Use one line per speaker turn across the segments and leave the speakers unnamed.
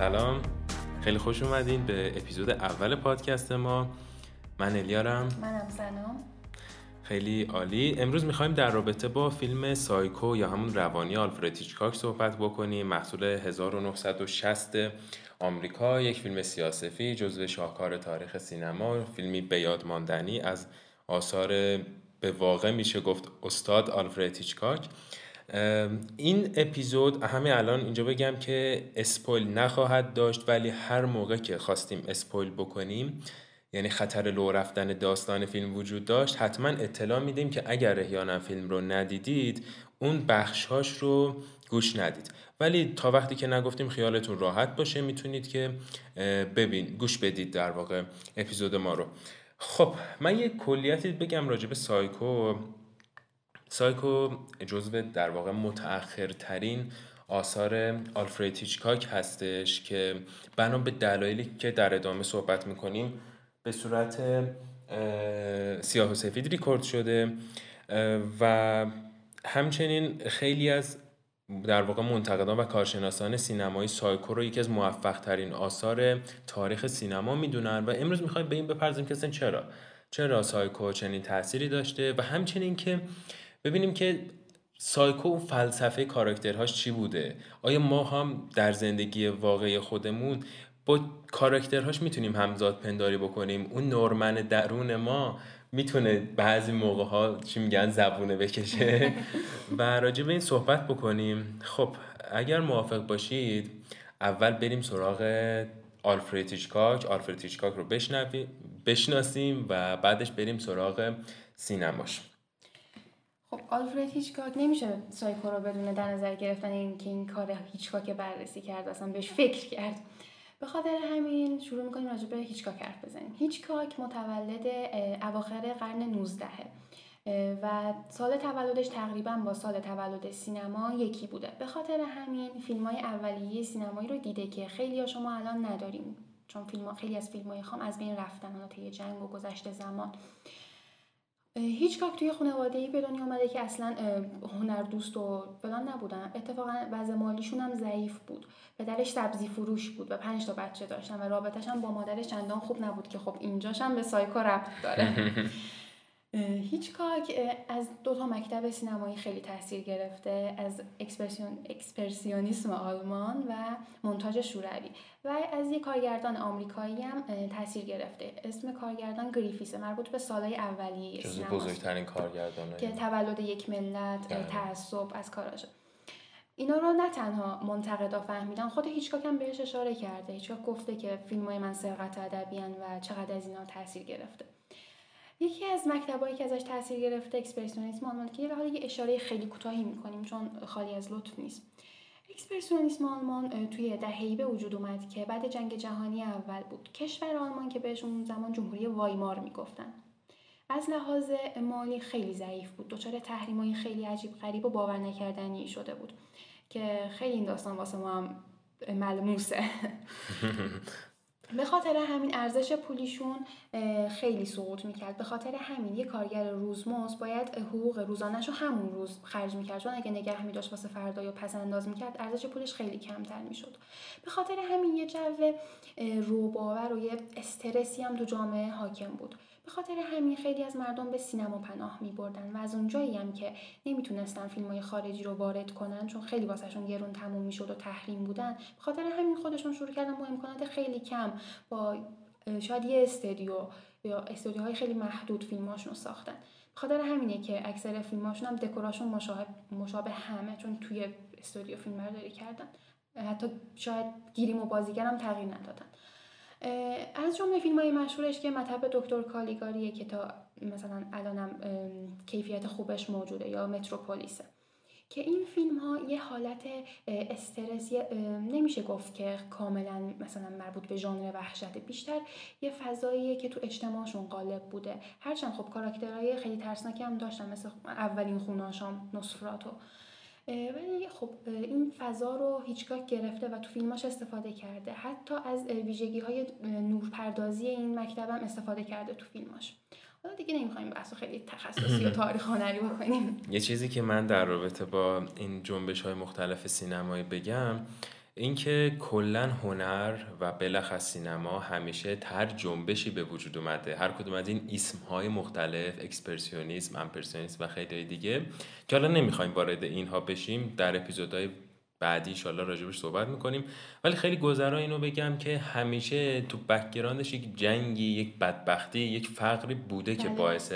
سلام. خیلی خوش اومدین به اپیزود اول پادکست ما. من الیارم.
منم سلام.
خیلی عالی. امروز می‌خوایم در رابطه با فیلم سایکو یا همون روانی آلفرد هیچکاک صحبت بکنیم. محصول 1960 آمریکا یک فیلم سیاسفی جزو شاهکار تاریخ سینما. فیلمی به یاد ماندنی از آثار به واقع میشه گفت استاد آلفرد هیچکاک. این اپیزود همه الان اینجا بگم که اسپویل نخواهد داشت ولی هر موقع که خواستیم اسپویل بکنیم یعنی خطر لو رفتن داستان فیلم وجود داشت حتما اطلاع میدیم که اگر احیانا فیلم رو ندیدید اون بخشهاش رو گوش ندید. ولی تا وقتی که نگفتیم خیالتون راحت باشه می‌تونید که ببین گوش بدید در واقع اپیزود ما رو. خب من یه کلیتی بگم راجع به سایکو. سایکو جزو در واقع متأخرترین آثار آلفرید هیچکاک هستش که بنا به دلایلی که در ادامه صحبت می‌کنیم به صورت سیاه و سفید ریکورد شده و همچنین خیلی از در واقع منتقدان و کارشناسان سینمایی سایکو رو یکی از موفق ترین آثار تاریخ سینما می‌دونن و امروز می‌خوایم به این بپردازیم که چرا؟ چرا سایکو چنین تأثیری داشته؟ و همچنین که ببینیم که سایکو و فلسفه کاراکترهاش چی بوده؟ آیا ما هم در زندگی واقعی خودمون با کاراکترهاش می‌تونیم همزاد پنداری بکنیم؟ اون نورمن درون ما می‌تونه بعضی موقع ها چی میگن زبونه بکشه. و راجع به این صحبت بکنیم. خب اگر موافق باشید اول بریم سراغ آلفرد هیچکاک. آلفرد هیچکاک رو بشناسیم و بعدش بریم سراغ سینماش.
خب آلفرد هیچکاک نمیشه سایکو رو بدونه در نظر گرفتن این که این کار هیچکاک بررسی کرد اصلا بهش فکر کرد. به خاطر همین شروع می‌کنیم راجع به هیچکاک حرف بزنیم. هیچکاک متولد اواخر قرن 19 و سال تولدش تقریبا با سال تولد سینما یکی بوده. به خاطر همین فیلم های اولیه سینمایی رو دیده که خیلی ها شما الان نداریم چون فیلم خیلی از فیلم های خام از بین رفتن. طی جنگ و گذشته زمان. هیچکاک توی خانواده ای به دنیا آمده که اصلا هنر دوست و فلان نبودن. اتفاقا وضع مالیشون هم ضعیف بود. پدرش سبزی فروش بود و پنج تا بچه داشتن و رابطش هم با مادرش چندان خوب نبود که خب اینجاش به سایکو ربط داره. هیچکاک از دو تا مکتب سینمایی خیلی تاثیر گرفته از اکسپرسیون، اکسپرسیونیسم آلمان و مونتاژ شوروی. و از یک کارگردان آمریکایی هم تاثیر گرفته. اسم کارگردان گریفیسه مربوط به سالهای اولیه
سینما. بزرگترین کارگردان
که تولد یک ملت تعصب از کاراش اینا رو نه تنها منتقدا فهمیدن خود هیچکاک هم بهش اشاره کرده. هیچکاک گفته که فیلم های من سرقت ادبی و چقدر از اینا تاثیر گرفته. یکی از مکتبایی که ازش تاثیر گرفته اکسپرسیونیسم آلمان که حالا یه اشاره خیلی کوتاهی می‌کنیم چون خالی از لطف نیست. اکسپرسیونیسم آلمان توی دهه‌ای به وجود اومد که بعد جنگ جهانی اول بود. کشور آلمان که بهش اون زمان جمهوری وایمار می‌گفتن. از لحاظ مالی خیلی ضعیف بود. دچار تحریمای خیلی عجیب غریب و باور نکردنی شده بود. که خیلی این داستان واسه ما هم ملموسه به خاطر همین ارزش پولیشون خیلی سقوط می‌کرد. به خاطر همین یه کارگر روزمز باید حقوق روزانهش رو همون روز خرج می‌کرد. چون اگه نگه میداشت واسه فردا یا پس انداز می‌کرد ارزش پولش خیلی کمتر می‌شد. به خاطر همین یه جو روباور و یه استرسی هم تو جامعه حاکم بود. به خاطر همین خیلی از مردم به سینما پناه می بردن و از اونجایی هم که نمی‌تونستن فیلم های خارجی رو وارد کنن چون خیلی واسهشون گرون تموم می‌شد و تحریم بودن به خاطر همین خودشون شروع کردن با امکانات خیلی کم با شاید یه استودیو یا استودیوهای خیلی محدود فیلماشون ساختن. به خاطر همینه که اکثر فیلماشون هم دکوراشون مشابه, مشابه همه چون توی استودیو فیلم کردن. حتی شاید گیریم و بازیگر هم تغییر ندادن. از جمله فیلم های مشهورش که مطب دکتر کالیگاریه که تا مثلا الانم کیفیت خوبش موجوده یا متروپولیسه. که این فیلم ها یه حالت استرس نمیشه گفت که کاملا مثلا مربوط به ژانر وحشت بیشتر یه فضاییه که تو اجتماعشون غالب بوده. هرچند خب کاراکترهای خیلی ترسناکی هم داشتن مثل اولین خوناشام نصفراتو. ولی خب این فضا رو هیچگاه گرفته و تو فیلماش استفاده کرده. حتی از ویژگی های نورپردازی این مکتب هم استفاده کرده تو فیلماش. حالا دیگه نمی‌خوایم بحث خیلی تخصصی و تاریخ هنری بکنیم.
یه چیزی که من در رابطه با این جنبش های مختلف سینمایی بگم اینکه کلا هنر و بلخص سینما همیشه هر جنبشی به وجود اومده هر کدوم از این اسم های مختلف اکسپرسیونیسم امپرسیونیسم و خیلی دیگه که حالا نمی‌خوایم وارد اینها بشیم در اپیزودهای بعدی انشالله راجبش صحبت می‌کنیم. ولی خیلی گذرا اینو بگم که همیشه تو background ش یک جنگی یک بدبختی یک فقری بوده که بله، باعث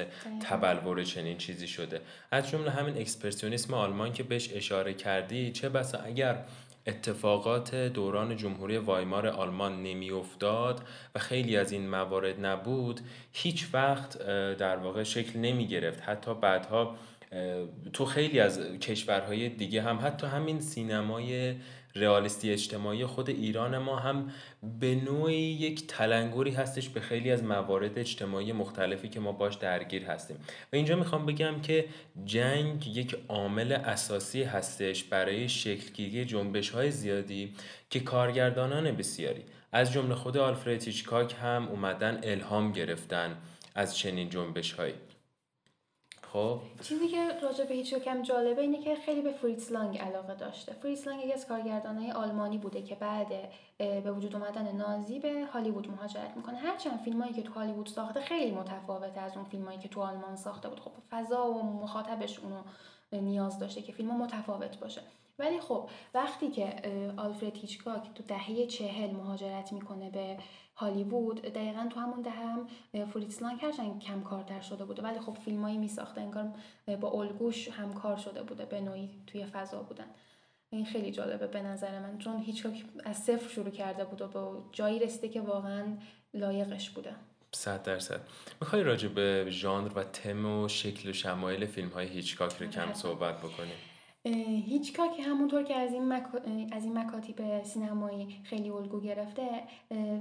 تبلور چنین چیزی شده. از جمله همین اکسپرسیونیسم آلمان که بهش اشاره کردی چه بسا اگر اتفاقات دوران جمهوری وایمار آلمان نمیافتاد و خیلی از این موارد نبود. هیچ وقت در واقع شکل نمی گرفت حتی بعدها تو خیلی از کشورهای دیگه هم حتی همین سینمای رئالیستی اجتماعی خود ایران ما هم به نوعی یک تلنگری هستش به خیلی از موارد اجتماعی مختلفی که ما باش درگیر هستیم. و اینجا می‌خوام بگم که جنگ یک عامل اساسی هستش برای شکلگیری جنبش های زیادی که کارگردانان بسیاری از جمله خود آلفرد هیچکاک هم اومدن الهام گرفتن از چنین جنبش هایی خب.
چیزی که راجع به هیچ جالبه اینه که خیلی به فریتز لانگ علاقه داشته. فریتز لانگ یکی از کارگردانهای آلمانی بوده که بعد به وجود اومدن نازی به هالیوود مهاجرت می‌کنه. هرچند فیلمایی که تو هالیوود ساخته خیلی متفاوته از اون فیلمایی که تو آلمان ساخته بود. خب فضا و مخاطبش اونو نیاز داشته که فیلم متفاوت باشه. ولی خب وقتی که آلفرد هیچکاک تو دهه چهل مهاجرت می‌کنه به هالیوود دقیقا تو همون دهه هم فریتز لانگ هرچند کم کارتر شده بوده. ولی خب فیلمایی میساخته انگار با الگوش کار شده بوده به نوعی توی فضا بودن. این خیلی جالبه به نظر من چون هیچکاک از صفر شروع کرده بود و به جایی رسیده که واقعا لایقش بوده.
صد درصد. می‌خوای راجع به ژانر و تم و شکل و شمایل فیلم های هیچکاک رو کم صحبت بکنیم؟
هیچکاک همونطور که از این, مک... از این مکاتیب سینمایی خیلی الگو گرفته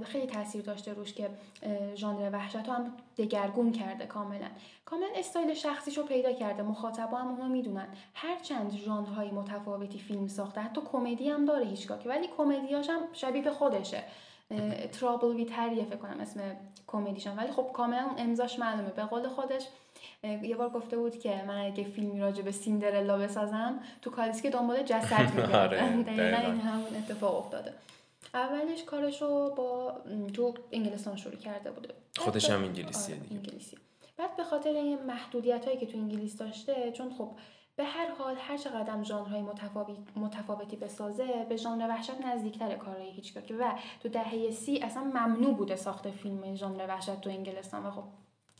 خیلی تاثیر داشته روش که ژانر وحشت هم دگرگون کرده کاملا. کاملا استایل شخصیش رو پیدا کرده مخاطبا هم اونو می‌دونن. هرچند ژانرهای متفاوتی فیلم ساخته حتی کمدی هم داره هیچکاک ولی کمدیاش هم شبیه خودشه. ترابل وی تریه فکر کنم اسم کمدیشم ولی خب کاملا امضاش معلومه. به قول خودش یه بار گفته بود که من اگه فیلمی راجع به سیندرلا بسازم تو کالیسکه دنبال جسد میگردم. آره، دقیقا این همون اتفاق افتاده. اولش کارش رو با تو انگلستان شروع کرده بوده.
خودش هم انگلیسیه آره،
انگلیسی. بعد به خاطر این محدودیت هایی که تو انگلیس داشته چون خب به هر حال هر چقدر ژانرهای متفاوتی متفاوتی بسازه به ژانر وحشت نزدیکتر کارهای هیچکاک. و تو دهه سی اصلا ممنوع بوده ساخت فیلم ژانر وحشت تو انگلستان. و خب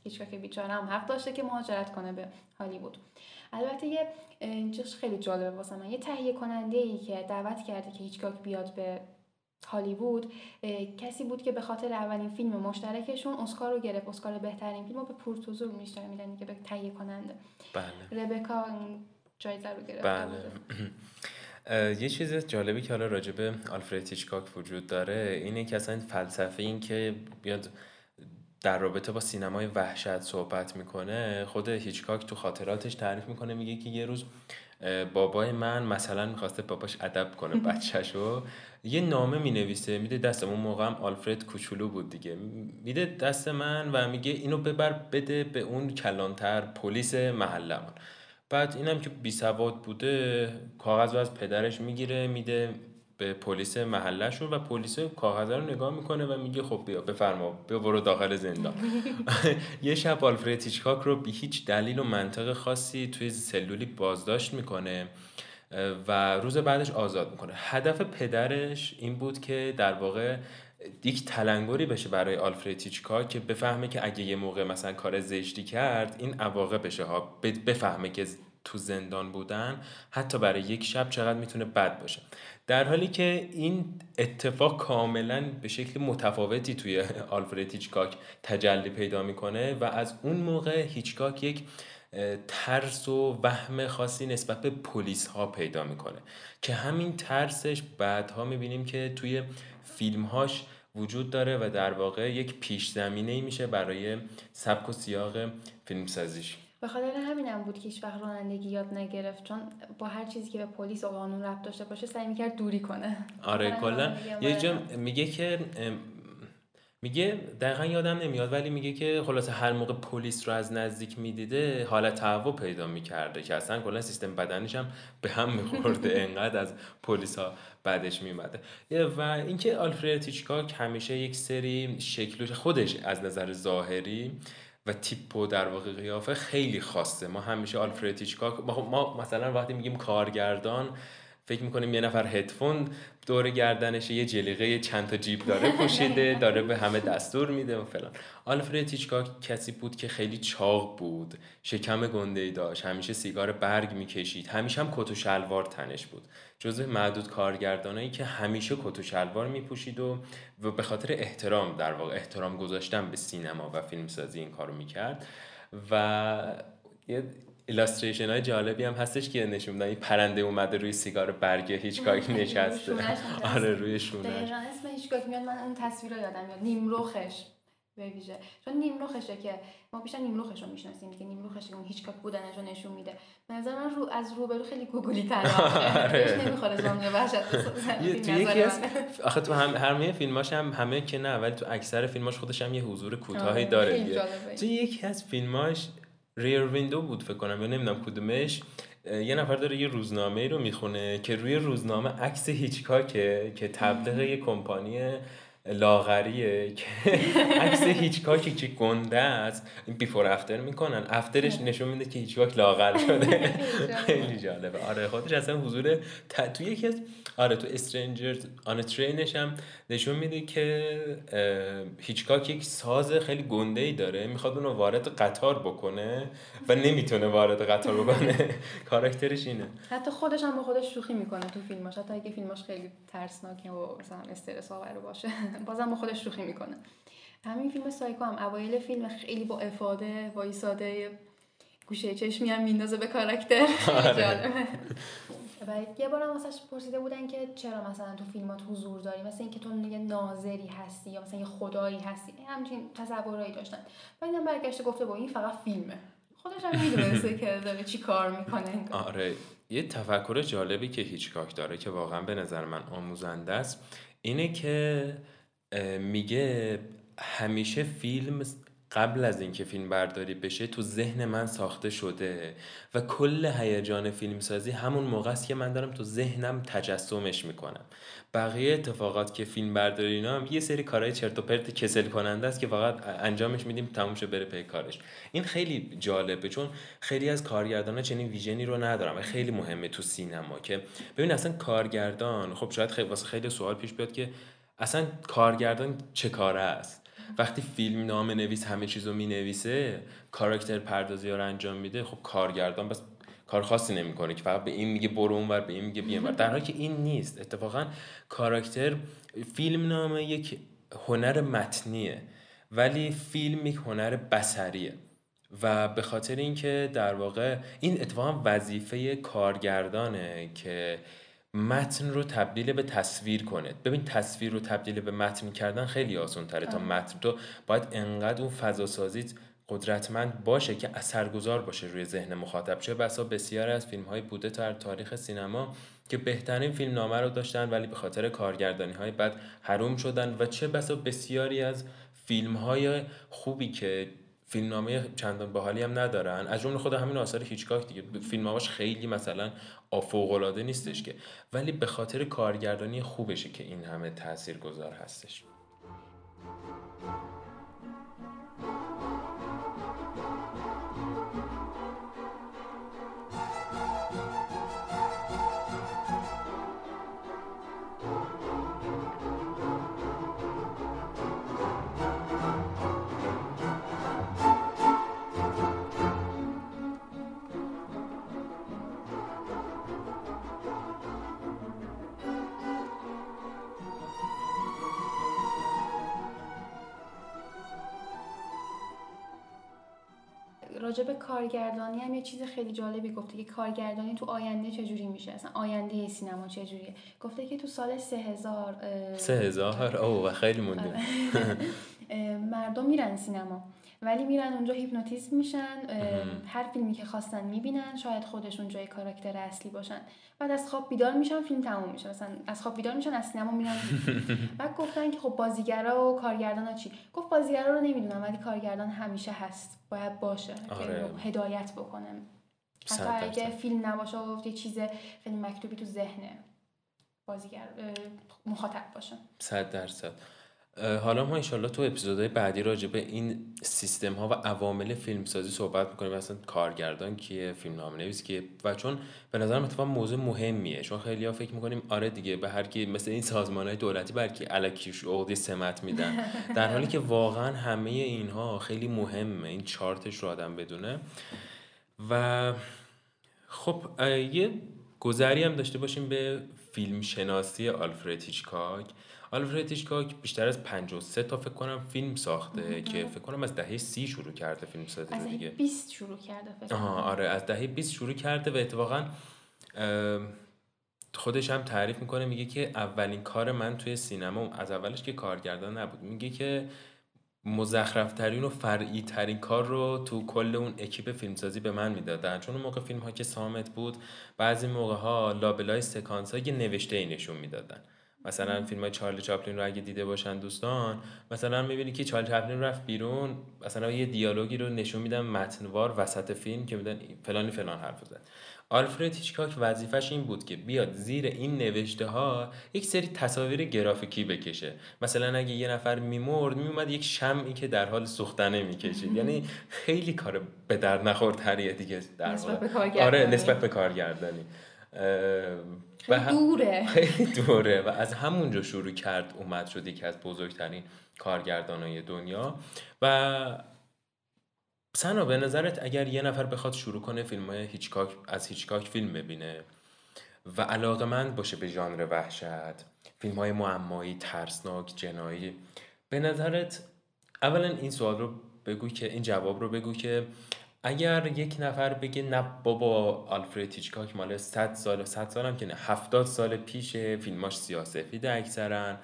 هیچکاک بیچاره هم حق داشته که مهاجرت کنه به هالیوود. البته یه چیز خیلی جالبه واسه من. یه تهیه کننده ای که دعوت کرده که هیچکاک بیاد به هالیوود کسی بود که به خاطر اولین فیلم مشترکشون اسکار رو گرفت. اسکار بهترین فیلم رو به پورتوزو میشتر میدن که به تهیه کننده.
بله.
ربکا جایزه رو گرفت.
بله. یه چیز جالبی که حالا راجع به آلفرد هیچکاک وجود داره اینه که اصلا فلسفه این که بیاد در رابطه با سینمای وحشت صحبت می‌کنه خود هیچکاک تو خاطراتش تعریف می‌کنه میگه که یه روز بابای من مثلا می‌خواسته باباش ادب کنه بچهشو. یه نامه می‌نویسه میده دست اون موقع هم آلفرد کوچولو بود دیگه. میده دست من و میگه اینو ببر بده به اون کلانتر پلیس محلمون بعد اینم که بی سواد بوده کاغذ رو از پدرش می‌گیره میده به پلیس محلشون و پلیس کاغذ رو نگاه می‌کنه و میگه خب بیا بفرما بیا برو داخل زندان. یه شب آلفرد هیچکاک رو بی هیچ دلیل و منطق خاصی توی سلولی بازداشت می‌کنه و روز بعدش آزاد می‌کنه. هدف پدرش این بود که در واقع یک تلنگری بشه برای آلفرد هیچکاک که بفهمه که اگه یه موقع مثلا کار زشتی کرد این بشه. ها بفهمه که تو زندان بودن حتی برای یک شب چقدر می‌تونه بد باشه. در حالی که این اتفاق کاملا به شکل متفاوتی توی آلفرد هیچکاک تجلی پیدا می‌کنه و از اون موقع هیچکاک یک ترس و وهم خاصی نسبت به پلیس ها پیدا می‌کنه که همین ترسش بعدها می‌بینیم که توی فیلمهاش وجود داره و در واقع یک پیش زمینه میشه برای سبک و سیاق فیلمسازیش.
به خاطر همینم بود که هیچ وقت رانندگی یاد نگرفت چون با هر چیزی که به پلیس و قانون ربط داشته باشه سعی می‌کرد دوری کنه.
آره کلا یه جا میگه که میگه دقیقا یادم نمیاد ولی میگه که خلاصه هر موقع پلیس رو از نزدیک می‌دیده حالت تهوع پیدا می‌کرده که اصلا کلا سیستم بدنش هم به هم میخورده. انقدر از پلیس ها بعدش میومده و اینکه آلفرد تیچکاک همیشه یک سری شکل خودش از نظر ظاهری و تیپ و در واقع قیافه خیلی خاصه. ما همیشه آلفرد هیچکاک ما مثلا وقتی میگیم کارگردان فکر می‌کنیم یه نفر هدفون دور گردنش یه جلیقه چند تا جیب داره پوشیده داره به همه دستور میده و فلان. آلفرد هیچکاک کسی بود که خیلی چاق بود شکم گنده ای داشت همیشه سیگار برگ می‌کشید همیشه هم کت و شلوار تنش بود. جزو معدود کارگردانایی که همیشه کت و شلوار میپوشید و به خاطر احترام در واقع احترام گذاشتن به سینما و فیلمسازی این کارو می‌کرد. و یه ایلاستریشن های جالبی هم هستش که نشون میدن. این پرنده اومده روی سیگار برگ هیچکاک نشسته. آره روی شونه
اسم هیچکاک میاد. من اون تصویر رو یادم میاد. نیمروخش به ویژه. چون نیمروخشه که ما بیشتر نیمروخش رو می‌شناسیم که نیمروخش اون هیچکاک بودنش رو نشون میده. به نظر من رو از روبرو خیلی گوگلی تر آره. نمی‌خوره زامنه وحشت.
یکی آخه تو هم همه فیلماش هم همه که نه ولی تو اکثر فیلماش خودش هم یه حضور کوتاهی آره، داره تو یکی از فیلماش ریر ویندو بود فکر کنم یا نمی‌دونم کدومش. یه نفر داره یه روزنامه رو می‌خونه که روی روزنامه عکس هیچکاکه که تبلیغ یه کمپانی لاغریه که عکس هیچکاکی که گنده است بیفور افتر می‌کنن. افترش نشون میده که هیچکاک لاغر شده. خیلی جالبه. آره خودش اصلا حضور تو یکی از آره تو استرنجر آن ترینش هم نشون میده که هیچکاک یک ساز خیلی گنده ای داره. می‌خواد اونو وارد قطار بکنه و نمی‌تونه وارد قطار بکنه. کاراکترش اینه.
حتی خودش هم با خودش شوخی می‌کنه تو فیلماش. حتی اگه فیلماش خیلی ترسناکه و مثلا استرس آور باشه. بازم با خودش شوخی می‌کنه. همین فیلم سایکو هم اوایل فیلم خیلی با افاده وایساده گوشه چشمی هم میندازه به کاراکتر. آره. و یه بارم واسش پرسیده بودن که چرا مثلا تو فیلمات حضور داری؟ مثلا اینکه تو یه ناظری هستی یا مثلا یه خدایی هستی؟ همچین تصورایی داشتن. و اینم برگشته گفته با این فقط فیلمه. خودش هم می‌دونسته که داره چی کار می‌کنه.
آره. یه تفکر جالبی که هیچکاک داره که واقعا به نظر من آموزنده است اینه که میگه همیشه فیلم قبل از اینکه فیلم برداری بشه تو ذهن من ساخته شده و کل هیجان فیلمسازی همون موقع است که من دارم تو ذهنم تجسمش می‌کنم. بقیه اتفاقات که فیلم برداری اینا هم یه سری کارهای چرت و پرت کسل کننده است که فقط انجامش میدیم تموم شه بره پی کارش. این خیلی جالبه چون خیلی از کارگردانا چنین ویژنی رو ندارم و خیلی مهمه تو سینما که ببین اصلا کارگردان خب شاید خیلی واسه خیلی سوال پیش بیاد که اصلا کارگردان چه کاره است؟ وقتی فیلم نام نویس همه چیزو می نویسه کاراکتر پردازی رو انجام میده خب کارگردان بس کار خاصی نمی‌کنه که فقط به این میگه برو اونور به این میگه بیا در حالی که این نیست. اتفاقا کاراکتر فیلم نامه یک هنر متنیه ولی فیلم یک هنر بسریه و به خاطر اینکه در واقع این اتفاقا وظیفه کارگردانه که متن رو تبدیل به تصویر کنه ببین تصویر رو تبدیل به متن کردن خیلی آسان تره تا متن تو باید انقدر اون فضا سازیت قدرتمند باشه که اثرگذار باشه روی ذهن مخاطب. چه بسا بسیاری از فیلم های بوده در تاریخ سینما که بهترین فیلم نامه رو داشتن ولی به خاطر کارگردانی های بد حروم شدن. و چه بسا بسیاری از فیلم های خوبی که فیلمنامه چندان باحالی هم ندارن. از جمله خود همین آثار هیچکاک دیگه. فیلمنامه‌اش خیلی مثلا فوق نیستش که. ولی به خاطر کارگردانی خوبشه که این همه تاثیرگذار هستش.
راجب کارگردانی هم یه چیز خیلی جالبی گفته که کارگردانی تو آینده چجوری میشه؟ اصلا آینده سینما چجوریه؟ گفته که تو سال سه هزار
سه هزار؟ اوه خیلی موندیم
مردم میرن سینما. ولی میرن اونجا هیپنوتیزم میشن هر فیلمی که خواستن می‌بینن شاید خودشون جای کاراکتر اصلی باشن. بعد از خواب بیدار میشن فیلم تموم میشه. مثلا از خواب بیدار میشن از سینما میرن. بعد گفتن که خب بازیگرا و کارگردانا چی؟ گفت بازیگرا رو نمی‌دونم ولی کارگردان همیشه هست. باید باشه آره. هدایت بکنه. حتی اگه فیلم نباشه و یه چیز خیلی مکتوبی تو ذهن بازیگر مخاطب باشه.
صد درصد. حالا ما انشالله تو اپیزودهای بعدی راجع به این سیستم ها و عوامل فیلمسازی صحبت می‌کنیم. مثلا کارگردان کیه فیلم نام نویس کیه؟ و چون به نظرم اتفاقا موضوع مهمیه. چون خیلی ها فکر می‌کنیم آره دیگه به هر کی مثل این سازمان های دولتی برکی علکیش عقدی سمت میدن. در حالی که واقعا همه اینها خیلی مهمه. این چارتش رو آدم بدونه. و خب یه گذری هم داشته باشیم به فیلم شناسی آلفرد هیچکاک. آلفرد هیچکاک بیشتر از 53 تا فکر کنم فیلم ساخته که فکر کنم از دهه 30 شروع کرده فیلم سازی
رو
دیگه.
20 شروع کرده فکر
آها آره از دهه 20 شروع کرده و اتفاقا خودش هم تعریف می‌کنه میگه که اولین کار من توی سینما از اولش که کارگردان نبود. میگه که مزخرفترین و فرعی ترین کار رو تو کل اون اکیپ فیلمسازی به من می‌دادن. چون اون موقع فیلم ها که صامت بود بعضی موقع ها لابلای سکانس ها یه نوشته ای نشون می‌دادن. مثلا فیلم های چارلی چاپلین رو اگه دیده باشن دوستان مثلا می‌بینی که چارلی چاپلین رفت بیرون مثلا یه دیالوگی رو نشون میدن متن‌وار وسط فیلم که میدن فلانی فلان حرف زد. آلفرد هیچکاک وظیفش این بود که بیاد زیر این نوشته ها یک سری تصاویر گرافیکی بکشه. مثلا اگه یه نفر میمرد میومد یک شمعی که در حال سوختنه می‌کشید. یعنی خیلی کار به در نخورتریه دیگه در
نسبت به
آره نسبت به کارگردانی.
و دوره.
خیلی دوره و از همونجا شروع کرد اومد شد یکی از بزرگترین کارگردانای دنیا. و سنا به نظرت اگر یه نفر بخواد شروع کنه فیلم های هیچکاک از هیچکاک فیلم ببینه و علاقه من باشه به ژانر وحشت فیلم های معمایی ترسناک جنایی به نظرت اولا این سوال رو بگو که این جواب رو بگو که اگر یک نفر بگه نه بابا آلفرد هیچکاک مال 100 سال 100 سال هم که نه 70 سال پیش فیلماش سیاسفید اکثرا.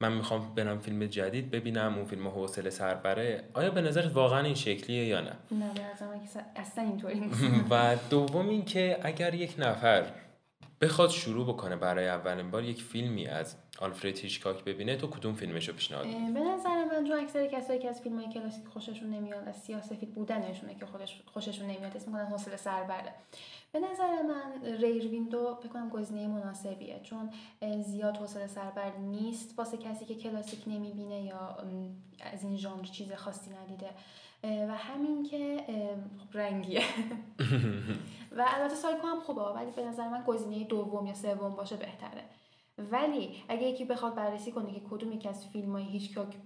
من می‌خوام برم فیلم جدید ببینم اون فیلم حوصله سربره آیا به نظرت واقعا این شکلیه یا نه؟
نه اصلا اینطوری نیست.
و دوم اینکه اگر یک نفر بخواد شروع بکنه برای اولین بار یک فیلمی از آلفرد هیچکاک ببینه تو کدوم فیلمشو پیشنهاد
به نظر من تو اکثر کسایی که از فیلم های کلاسیک خوششون نمیاد از سیاسفید بودنشونه که خودش خوششون نمیاد اسم می‌کنن حوصله سربره به نظر من ریر ویندو بکنم گزینه مناسبیه چون زیاد حوصله سربر نیست واسه کسی که کلاسیک نمی‌بینه یا از این ژانر چیز خاصی ندیده. و همین که خب رنگیه. و البته سایکو هم خوبه ولی به نظر من گزینه دوم یا سوم باشه بهتره. ولی اگه یکی بخواد بررسی کنه که کدوم یکی از فیلم های هیچکاک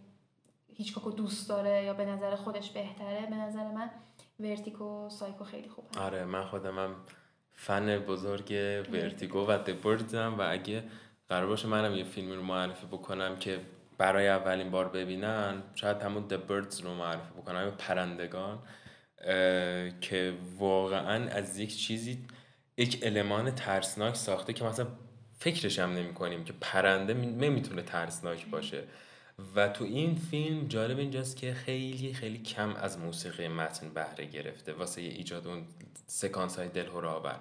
هیچکاکو دوست داره یا به نظر خودش بهتره به نظر من ورتیگو سایکو خیلی خوبه.
آره من خودمم فن بزرگ ورتیگو و دبردم و اگه قرار باشه منم یه فیلمی رو معرفی بکنم که برای اولین بار ببینن شاید همون The Birds رو معرفی بکنم پرندگان که واقعا از یک چیزی یک المان ترسناک ساخته که مثلا فکرش هم نمی کنیم که پرنده نمی‌تونه ترسناک باشه. و تو این فیلم جالب اینجاست که خیلی خیلی کم از موسیقی متن بهره گرفته. واسه ایجاد اون سکانس های دلهور آور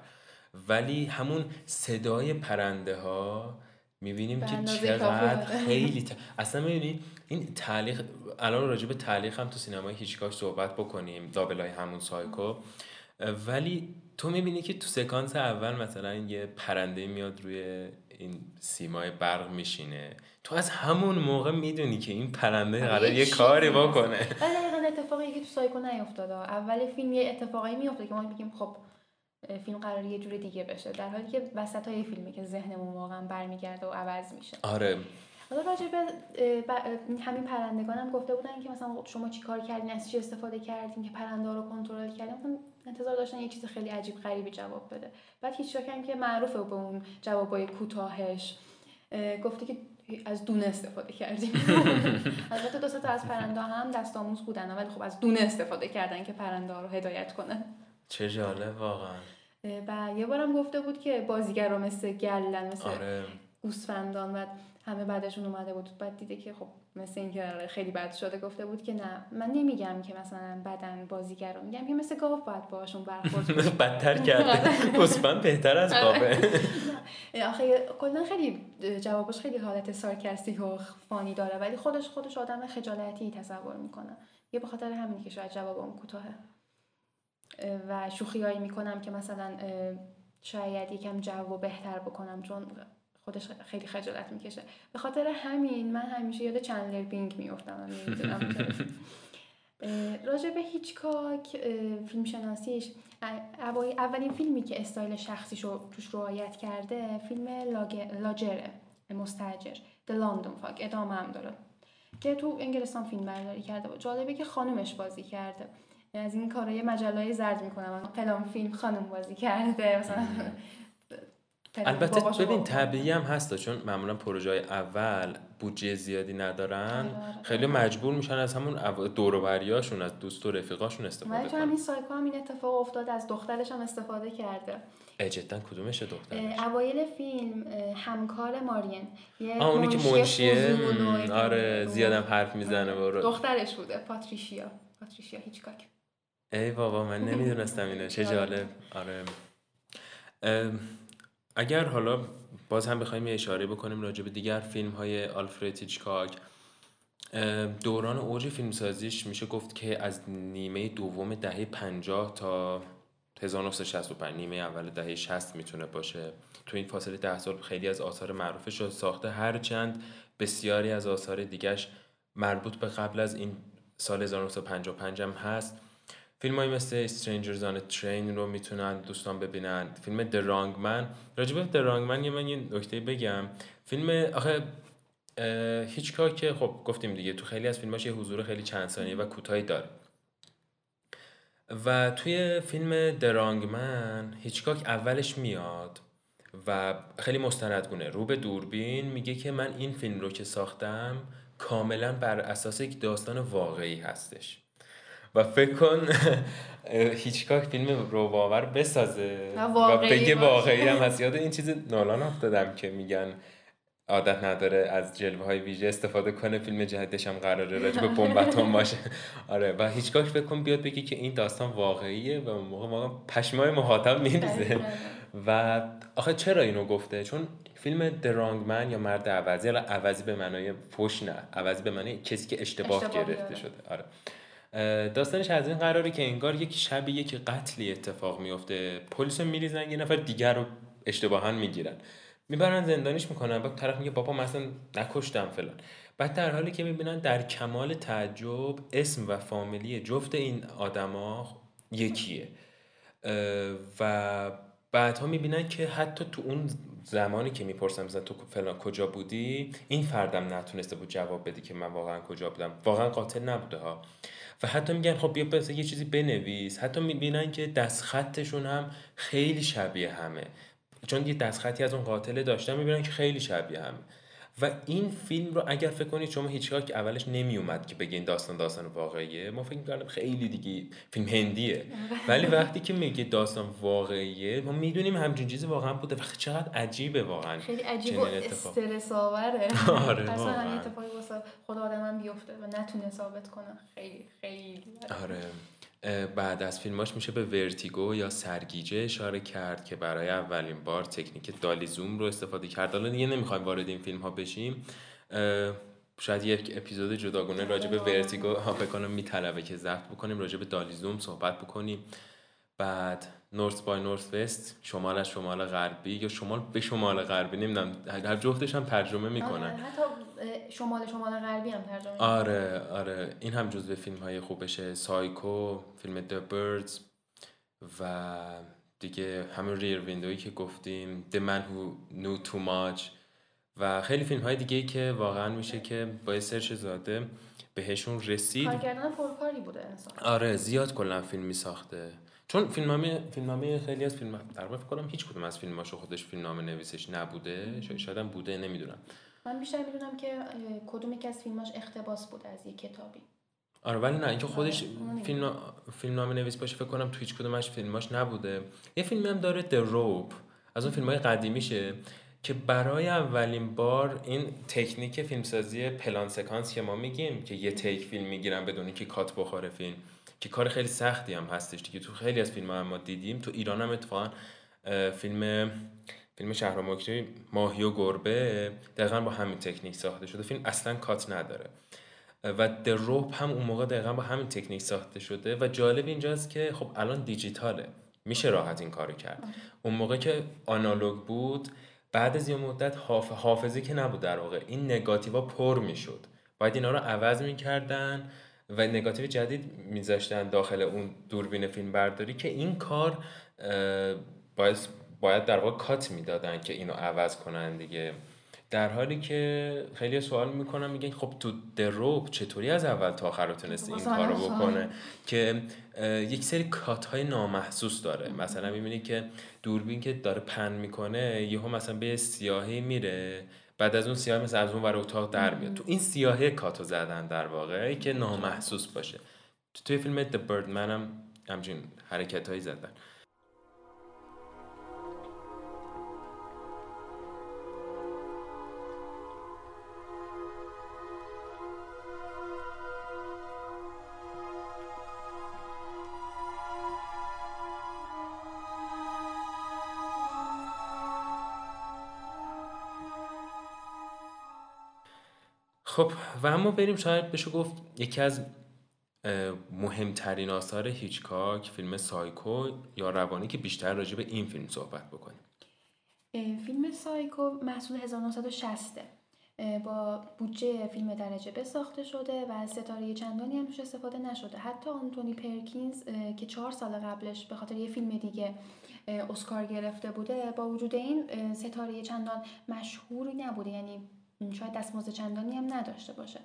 ولی همون صدای پرنده ها می‌بینیم که چقدر خیلی ت... اصلا می‌بینی این تعلیق الان راجع به تعلیق هم تو سینمای هیچکاش صحبت بکنیم. لابلای همون سایکو. ولی تو می‌بینی که تو سکانس اول مثلا یه پرنده میاد روی این سیمای برق میشینه. تو از همون موقع می‌دونی که این پرنده قرار یه کاری بکنه.
ولی دقیقا اتفاقی که تو سایکو نیفتاده. اول فیلم یه اتفاقی میفته که ما بگیم خب فیلم قرار یه جور دیگه بشه. در حالی که وسط های فیلمه که ذهنمون واقعا برمیگرده و عوض میشه.
آره.
حالا راجع به همین پرندگان هم گفته بودن که مثلا شما چی کار کردین از چی استفاده کردین که پرنده رو کنترل کردین. انتظار داشتن یه چیز خیلی عجیب غریبی جواب بده. بعد هیچ هم که معروفه به اون جوابای کوتاهش. گفته که از دونه استفاده کردیم. البته دو تا از پرنده هم دست آموز بودن ولی خب از دونه استفاده کردن که پرنده رو هدایت کنن.
چه جالب واقعا.
و یه بارم گفته بود که بازیگر رو مثل گلن مثل آره. گوسفندان و همه بعدشون اومده بود. بعد دیده که خب مثل اینکه خیلی بد شده گفته بود که نه. من نمیگم که مثلا بدن بازیگر رو میگم که مثل گاو باید باشون برخورد
بدتر کرده. حسبا بهتر از گاوه.
آخه کلا خیلی جوابش خیلی حالت سارکستیک و فانی داره ولی خودش خودش آدم خجالتی تصور می‌کنه. یه به خاطر همین که شاید جواب اون کوتاهه. و شوخیایی می‌کنم که مثلا شاید یکم جو بهتر بکنم چون خودش خیلی خجالت می‌کشه. به خاطر همین من همیشه یاد چندلر بینگ میفتم راجع به هیچکاک فیلم شناسیش اولین فیلمی که استایل شخصیشو توش رعایت کرده فیلم لاجره مستجر The London Fog ادامه هم داره. که تو انگلستان فیلم برداری کرده بود. جالبه که خانومش بازی کرده. از این کارهای مجله زرد می‌کنم. فلان فیلم خانم بازی کرده مثلا
البته ببین طبیعی هم هست چون معمولا پروژه اول بودجه زیادی ندارن آره، آره. خیلی مجبور میشن از همون دوروبریاشون از دوست و رفیقاشون استفاده
کنن. همین سایکو هم این اتفاق افتاد از دخترش هم استفاده کرده.
جدا کدومشه دخترش؟
اوایل فیلم همکار مارین.
یه اونی که منشیه؟ آره زیادم حرف می‌زنه
آره. دخترش بوده پاتریشیا. پاتریشیا هیچکاک.
ای بابا من نمی‌دونستم اینو. چه جالب. آره. اگر حالا باز هم بخوایم یه اشاره بکنیم راجع به دیگر فیلم های آلفرد هیچکاک دوران اوج فیلمسازیش میشه گفت که از نیمه دوم دهه 50 تا 1965 نیمه اول دهه 60 می‌تونه باشه. تو این فاصله ده سال خیلی از آثار معروفش رو ساخته. هرچند بسیاری از آثار دیگش مربوط به قبل از این سال 1955 هم هست. فیلم های مثل Strangers on a Train رو می‌تونن دوستان ببینن. فیلم The Wrong Man. راجبه Man یه من یه نکته بگم. فیلم آخه هیچکاک که خب گفتیم دیگه تو خیلی از فیلماش یه حضور خیلی چند ثانیه و کوتاهی داره. و توی فیلم Man هیچکاک اولش میاد و خیلی مستندگونه. رو به دوربین میگه که من این فیلم رو که ساختم کاملا بر اساس یک داستان واقعی هستش. و فکر کن هیچکاک فیلم رو باور بسازه. و بگه واقعی هم هست. یاد این چیز نالان افتادم که میگن عادت نداره از جلوه های ویژه استفاده کنه فیلم جدیدش هم قراره راجع به بمبتون باشه. آره و هیچکاک فکر کن بیاد بگه که این داستان واقعیه و موقع واقعا پشمای مخاطب میریزه. و آخه چرا اینو گفته؟ چون فیلم درانگ من یا مرد عوضی حالا عوضی به معنای فوش نه عوضی به معنای کسی که اشتباه, اشتباه گرفته شده. آره. داستانش از این قراره که انگار یک شبی یک قتلی اتفاق میفته پلیس میریزن یه نفر دیگر رو اشتباها می‌گیرن. می‌برن زندانیش می‌کنن. بعد طرف میگه بابا مثلا نکشتم فلان. بعد در حالی که می‌بینن در کمال تعجب اسم و فامیلی جفت این آدما یکیه. و بعدها می‌بینن که حتی تو اون زمانی که می‌پرسم مثلا تو فلان کجا بودی این فردم نتونسته بود جواب بده که من واقعا کجا بودم. واقعا قاتل نبوده ها. و حتی میگن خب بیا بس یه چیزی بنویس. حتی می‌بینن که دست خطشون هم خیلی شبیه همه. چون یه دست خطی از اون قاتل داشتن می‌بینن که خیلی شبیه همه. و این فیلم رو اگر فکر کنید شما هیچ که اولش نمی اومد که بگین داستان داستان واقعیه ما فکر می‌کردیم خیلی دیگه فیلم هندیه. ولی وقتی که میگه داستان واقعیه ما می‌دونیم همچین چیزی واقعا بوده و چقدر عجیبه واقعا.
خیلی عجیب و استرس آوره
آره
اصلا همین اتفاقی واسه خود آدم بیفته و نتونه ثابت کنه. خیلی خیلی.
آره. بعد از فیلماش میشه به ورتیگو یا سرگیجه اشاره کرد که برای اولین بار تکنیک دالی زوم رو استفاده کرد. حالا دیگه نمی‌خوایم وارد این فیلم ها بشیم شاید یک اپیزود جداگونه راجع به ورتیگو ها بکنم میطلبه که ضبط بکنیم راجع به دالی زوم صحبت بکنیم. بعد نورس بای نورس وست شمال از شمال غربی یا شمال به شمال غربی نمی‌دونم. هر جفتش هم ترجمه می‌کنن. آره،
حتی شمال شمال غربی هم ترجمه
آره آره. این هم جزو فیلم های خوبشه سایکو فیلم The Birds و دیگه همون ریر ویندوی که گفتیم The Man Who Knew Too Much و خیلی فیلم های دیگه که واقعا میشه که با سرچ زاده بهشون رسید.
کارگردان پرکاری بوده انسان
آره زیاد کلا فیلم ساخته چون فیلمنامه فیلمنامه خیلی از فیلم در واقع فکر کنم هیچ کدوم از فیلماشو خودش فیلمنامه نویسش نبوده. شاید هم بوده نمی‌دونم.
من بیشتر می‌دونم که کدوم یکی از فیلماش اقتباس بوده از یک کتابی.
آره ولی نه اینکه خودش آره، فیلم فیلمنامه نویس باشه فکر کنم تو هیچ کدومش فیلماش نبوده. یه فیلمی هم داره The Rope از اون فیلم های قدیمیشه که برای اولین بار این تکنیک فیلمسازی پلان سکانس که ما میگیم که یه تیک فیلم می‌گیرن بدون که کات بخوره فیلم. که کار خیلی سختی هم هستش دیگه. تو خیلی از فیلم هم ما دیدیم. تو ایران هم اتفاقا فیلم فیلم شهر مکری ماهی و گربه دقیقا با همین تکنیک ساخته شده. فیلم اصلا کات نداره. و دروپ هم اون موقع دقیقا با همین تکنیک ساخته شده. و جالب اینجاست که خب الان دیجیتاله. میشه راحت این کارو کرد. اون موقع که آنالوگ بود بعد از یه مدت حاف... حافظه که نبود در واقع. این نگاتیوا پر می‌شد. باید اینا رو عوض می‌کردن. و نگاتیو جدید میذاشتن داخل اون دوربین فیلم برداری که این کار باید باید در واقع کات می‌دادن که اینو عوض کنن دیگه. در حالی که خیلی سوال می‌کنم میگن خب تو دروب چطوری از اول تا آخر رو این کارو بکنه؟ که یک سری کات های نامحسوس داره. مثلا می‌بینی که دوربین که داره پن می‌کنه یهو مثلا به سیاهی میره. بعد از اون سیاه مثل از اون ور اتاق در میاد. تو این سیاهی کاتو زدن در واقع که نامحسوس باشه. تو توی فیلم The Birdman هم همچین حرکت هایی زدن. خب و اما بریم شاید بشه گفت یکی از مهمترین آثار هیچکاک فیلم سایکو یا روانی که بیشتر راجع به این فیلم صحبت بکنیم.
فیلم سایکو محصول 1960 با بودجه فیلم درجه به ساخته شده و ستاره چندانی هم استفاده نشده. حتی آنتونی پرکینز که چهار سال قبلش به خاطر یه فیلم دیگه اسکار گرفته بوده با وجود این ستاره چندان مشهوری نبوده. یعنی شاید دستمزد چندانی هم نداشته باشه.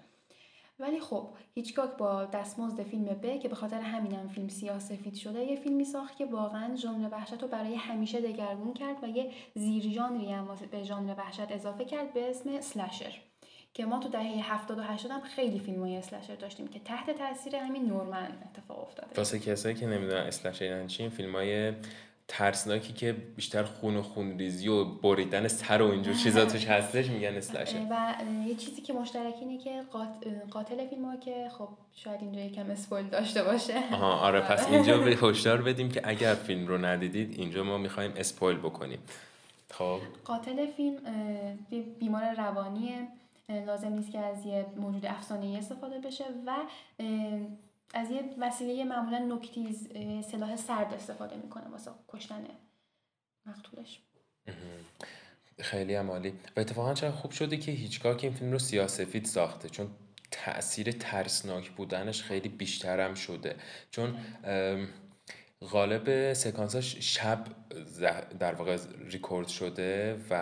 ولی خب هیچگاه با دستمزد فیلم ب که به خاطر همینم فیلم سیاه سفید شده یه فیلمی ساخت که واقعا ژانر وحشت رو برای همیشه دگرگون کرد و یه زیر ژانری هم به ژانر وحشت اضافه کرد به اسم سلشر که ما تو دهه 70 و 80 هم خیلی فیلم های اسلشر داشتیم که تحت تاثیر همین نورمن اتفاق افتاده.
واسه کسایی که نمی‌دونن اسلشر یعنی چی فیلم های ترسناکی که بیشتر خون و خونریزی و بریدن سر و اینجور چیزا توش هستش میگن اسلشه
و یه چیزی که مشترک اینه که قاتل فیلم ها که خب شاید اینجا یکم اسپویل داشته باشه.
آها آره پس اینجا به هشدار بدیم که اگر فیلم رو ندیدید اینجا ما می‌خوایم اسپویل بکنیم. خب.
قاتل فیلم بیمار روانیه لازم نیست که از یه موجود افسانه استفاده بشه و از یه وسیله معمولا نکتیز سلاح سرد استفاده می‌کنه واسه کشتن مقتولش.
خیلی عمالی و اتفاقا چقدر خوب شده که هیچگاه این فیلم رو سیاسفید ساخته چون تاثیر ترسناک بودنش خیلی بیشترم شده. چون غالب سکانساش شب در واقع ریکورد شده و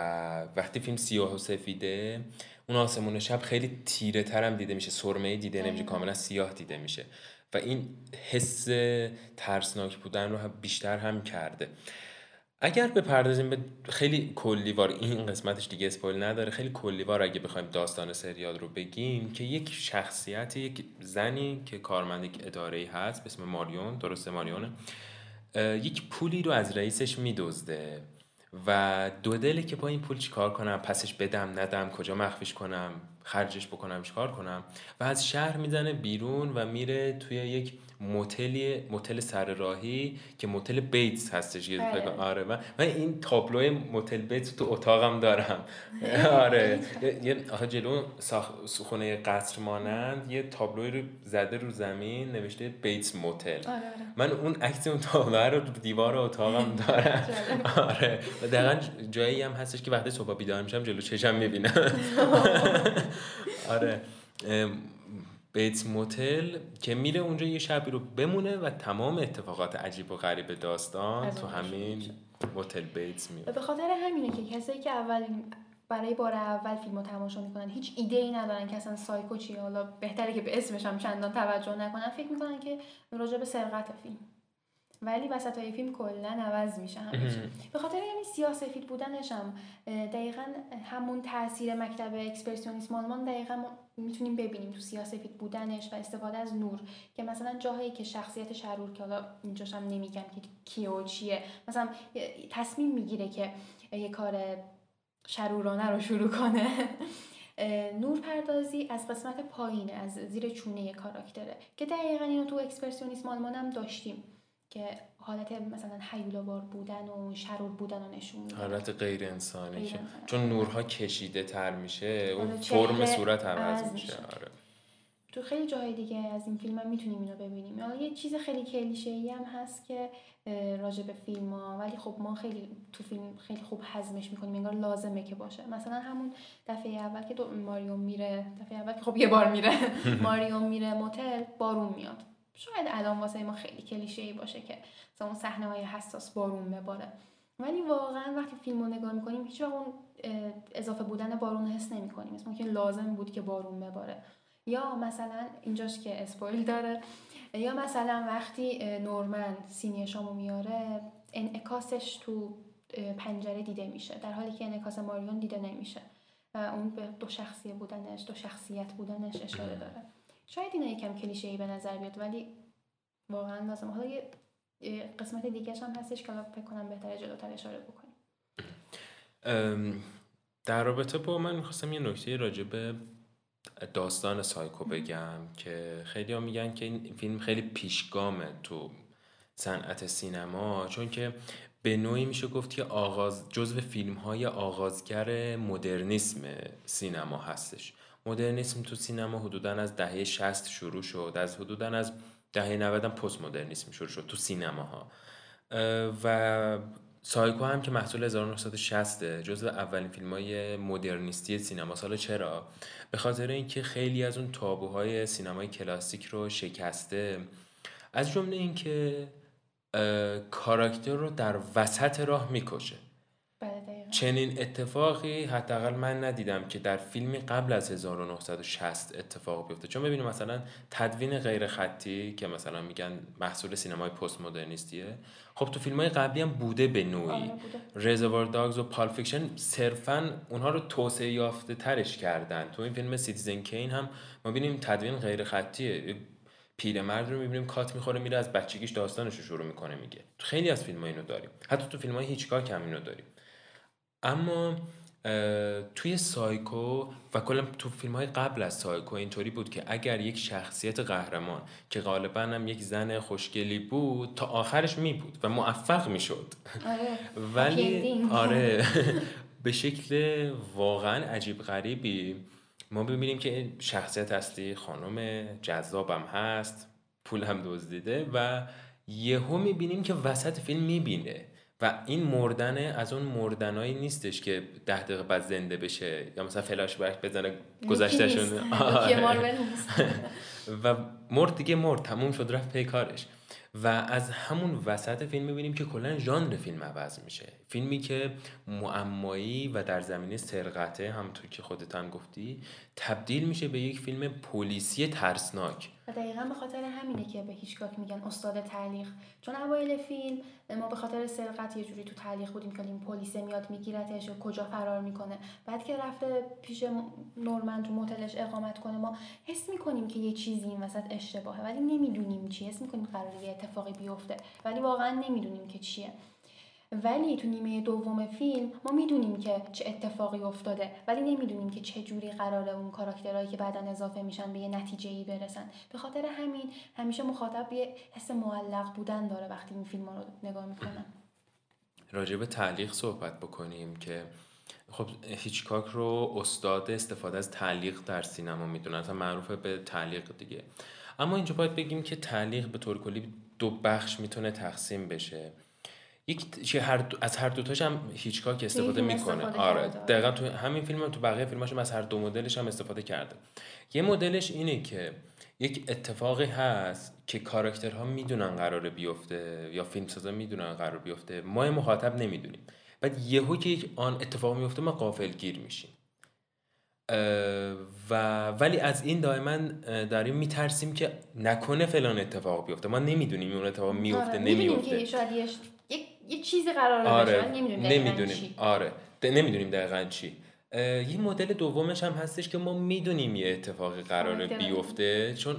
وقتی فیلم سیاه و سفیده اون آسمون شب خیلی تیره ترم دیده میشه. سرمه دیده نمیشه کاملا سیاه دیده میشه. و این حس ترسناک بودن رو هم بیشتر هم کرده. اگر بپردازیم به خیلی کلیوار این قسمتش دیگه اسپویل نداره خیلی کلیوار اگه بخوایم داستان سریال رو بگیم که یک شخصیت یک زنی که کارمند یک اداره هست به اسم ماریون درسته ماریونه؟ یک پولی رو از رئیسش میدزده و دو دله که با این پول چیکار کنم؟ پسش بدم ندم کجا مخفیش کنم؟ خرجش بکنم چیکار کنم؟ و از شهر می‌زنه بیرون و میره توی یک موتلی موتل سر راهی که موتل بیتس هستش بله. آره من, من این تابلو موتل بیتس تو اتاقم دارم. آره. یه آخه جلو خونه قصر مانند یه تابلوی رو زده رو زمین نوشته بیتس موتل. آره آره. من اون عکس اون تابلو رو دیوار اتاقم دارم. آره. و دقیقا جایی هم هستش که وقتی صبح بیدار میشم جلو چشم می‌بینم. آره. بیتس موتل که میره اونجا یه شبی رو بمونه و تمام اتفاقات عجیب و غریب داستان تو همین موتل بیتس میاد.
به خاطر همینه که کسایی که اول برای بار اول فیلم رو تماشا می‌کنن هیچ ایده ای ندارن که اصلا سایکو چیه. حالا بهتره که به اسمش هم چندان توجه نکنن. فکر می‌کنن که راجع به سرقت فیلم. ولی وسط های فیلم کلا عوض میشه همیشه. به خاطر یعنی سیاسفید بودنش هم دقیقا همون تاثیر مکتب اکسپرسیونیسم آلمان دقیقا می‌تونیم ببینیم تو سیاسفید بودنش و استفاده از نور که مثلا جاهایی که شخصیت شرور که حالا اینجاش هم نمیگم که کیو چیه مثلا تصمیم می‌گیره که یه کار شرورانه رو شروع کنه. نور پردازی از قسمت پایینه از زیر چونه کاراکتره که دقیقا اینو تو اکسپرسیونیسم آلمان هم داشتیم که حالت مثلا حیولوار بودن و شرور بودن رو نشون میده
حالت غیر انسانی چون نورها کشیده تر میشه اون آره، فرم صورت عوض میشه. آره.
تو خیلی جاهای دیگه از این فیلم هم می‌تونیم اینو ببینیم. حالا یه چیز خیلی کلیشه ای هم هست که راجع به فیلم ها. ولی خب ما خیلی تو فیلم خیلی خوب هضمش می‌کنیم. انگار لازمه که باشه. مثلا همون دفعه اول که دو ماریو میره دفعه اول که خب یه بار میره. ماریو میره موتل بارون میاد. شاید الان واسه ما خیلی کلیشه ای باشه که مثلا اون صحنه های حساس بارون بباره. ولی واقعا وقتی فیلم رو نگاه می‌کنیم هیچ اون اضافه بودن بارون حس نمی‌کنیم. مثل که لازم بود که بارون بباره. یا مثلا اینجاش که اسپویل داره یا مثلا وقتی نورمن سینی شامو میاره انعکاسش تو پنجره دیده میشه. در حالی که انعکاس ماریون دیده نمیشه. و اون به دو شخصیه بودنش دو شخصیت بودنش اشاره داره. شاید اینا یکم کلیشه ای به نظر بیاد ولی واقعا لازم. حالا یه قسمت دیگه هم هستش که فکر کنم بهتره جلوتر اشاره بکنیم.
در رابطه با من می‌خواستم یه نکته راجع به داستان سایکو بگم که خیلی ها میگن که این فیلم خیلی پیشگامه تو صنعت سینما چون که به نوعی میشه گفت که آغاز جزو فیلم های آغازگر مدرنیسم سینما هستش. مدرنیسم تو سینما حدودا از دهه 60 شروع شد. از حدودا از دهه 90 پست مدرنیسم شروع شد تو سینما ها و سایکو هم که محصول 1960 جزو اولین فیلم های مدرنیستی سینما. سال چرا؟ به خاطر اینکه خیلی از اون تابوهای سینمای کلاسیک رو شکسته. از جمله اینکه کاراکتر رو در وسط راه می‌کشه.
بله،
چنین اتفاقی حداقل من ندیدم که در فیلمی قبل از 1960 اتفاق بیفته. چون ببینیم مثلا تدوین غیر خطی که مثلا میگن محصول سینمای پست مدرنیستیه خب تو فیلم های قبلی هم بوده به نوعی. Reservoir Dogs و Pulp Fiction صرفا اونها رو توسعه یافته ترش کردن. تو این فیلم Citizen Kane هم ما ببینیم تدوین غیر خطیه پیرمرد رو می‌بینیم کات می‌خوره میره از بچگیش داستانش رو شروع می‌کنه میگه. تو خیلی از فیلم ها اینو داریم. حتی تو فیلم های هیچکاک هم اینو داریم. اما توی سایکو و کلا تو فیلم های قبل از سایکو اینطوری بود که اگر یک شخصیت قهرمان که غالبا هم یک زن خوشگلی بود تا آخرش می بود و موفق می شد
آره.
ولی آره. به شکل واقعا عجیب غریبی ما ببینیم که شخصیت اصلی خانم جذابم هست پول هم دزدیده و یهو می‌بینیم که وسط فیلم می‌بینه. و این مردنه از اون مردنایی نیستش که ده دقیقه بعد زنده بشه یا مثلا فلاش بک بزنه گذشتهشون. و مرد دیگه مرد تموم شد رفت پی کارش. و از همون وسط فیلم می‌بینیم که کلا ژانر فیلم عوض میشه. فیلمی که معمایی و در زمینه سرقته همونطور که خودت هم گفتی تبدیل میشه به یک فیلم پلیسی ترسناک.
و دقیقا به خاطر همینه که به هیچکاک میگن استاد تعلیق. چون اوایل فیلم ما به خاطر سرقت یه جوری تو تعلیق بودیم که این پلیس میاد میگیرتش کجا فرار می‌کنه. بعد که رفته پیش نورمن تو موتلش اقامت کنه ما حس می‌کنیم که یه چیزی این وسط اشتباهه. ولی نمی‌دونیم چی حس می‌کنیم قراره یه اتفاقی بیفته. ولی واقعا نمی‌دونیم که چیه. ولی تو نیمه دوم فیلم ما می‌دونیم که چه اتفاقی افتاده ولی نمی‌دونیم که چه جوری قراره اون کاراکترهایی که بعدا اضافه میشن به یه نتیجه ای برسن. به خاطر همین همیشه مخاطب یه حس معلق بودن داره وقتی این فیلم رو نگاه می‌کنن
راجع به تعلیق صحبت بکنیم که خب هیچکاک رو استاد استفاده از تعلیق در سینما می‌دونن. اصلا معروف به تعلیق دیگه. اما اینجا باید بگیم که تعلیق به طور کلی دو بخش می‌تونه تقسیم بشه. یک چه هر از هر دوتاش هم هیچکاک استفاده می‌کنه. آره. دقیقا تو همین فیلم هم تو بقیه فیلماش هم از هر دو مدلش هم استفاده کرده. یه مدلش اینه که یک اتفاقی هست که کاراکترها می‌دونن قرار بیفته یا فیلم سازا می‌دونن قرار بیفته. ما مخاطب نمی‌دونیم. بعد یهو که یک آن اتفاق میفته ما قافل گیر میشیم و ولی از این دائما داریم میترسیم که نکنه فلان اتفاق بیفته. ما نمی‌دونیم اون اتفاق میفته آره. نمیفته
یه چیزی قراره آره. نمی‌دونیم نمی‌دونیم.
آره. نمی‌دونیم دقیقا چی. یه مدل دومش هم هستش که ما می‌دونیم یه اتفاقی قراره بیفته چون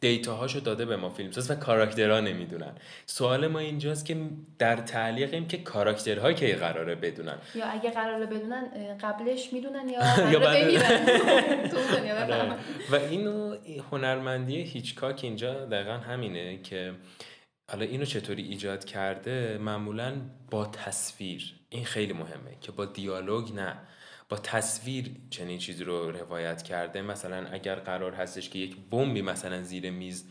دیتاهاشو داده به ما فیلمساز و کاراکترها نمی‌دونن. سوال ما اینجاست که در تعلیقیم که کاراکترها کی قراره بدونن.
یا اگه قراره بدونن قبلش می‌دونن یا قراره
آره. و اینو هنرمندی هیچکاک اینجا دقیقا همینه که حالا اینو چطوری ایجاد کرده؟ معمولا با تصویر. این خیلی مهمه که با دیالوگ نه. با تصویر چنین چیزی رو روایت کرده. مثلا اگر قرار هستش که یک بمبی مثلا زیر میز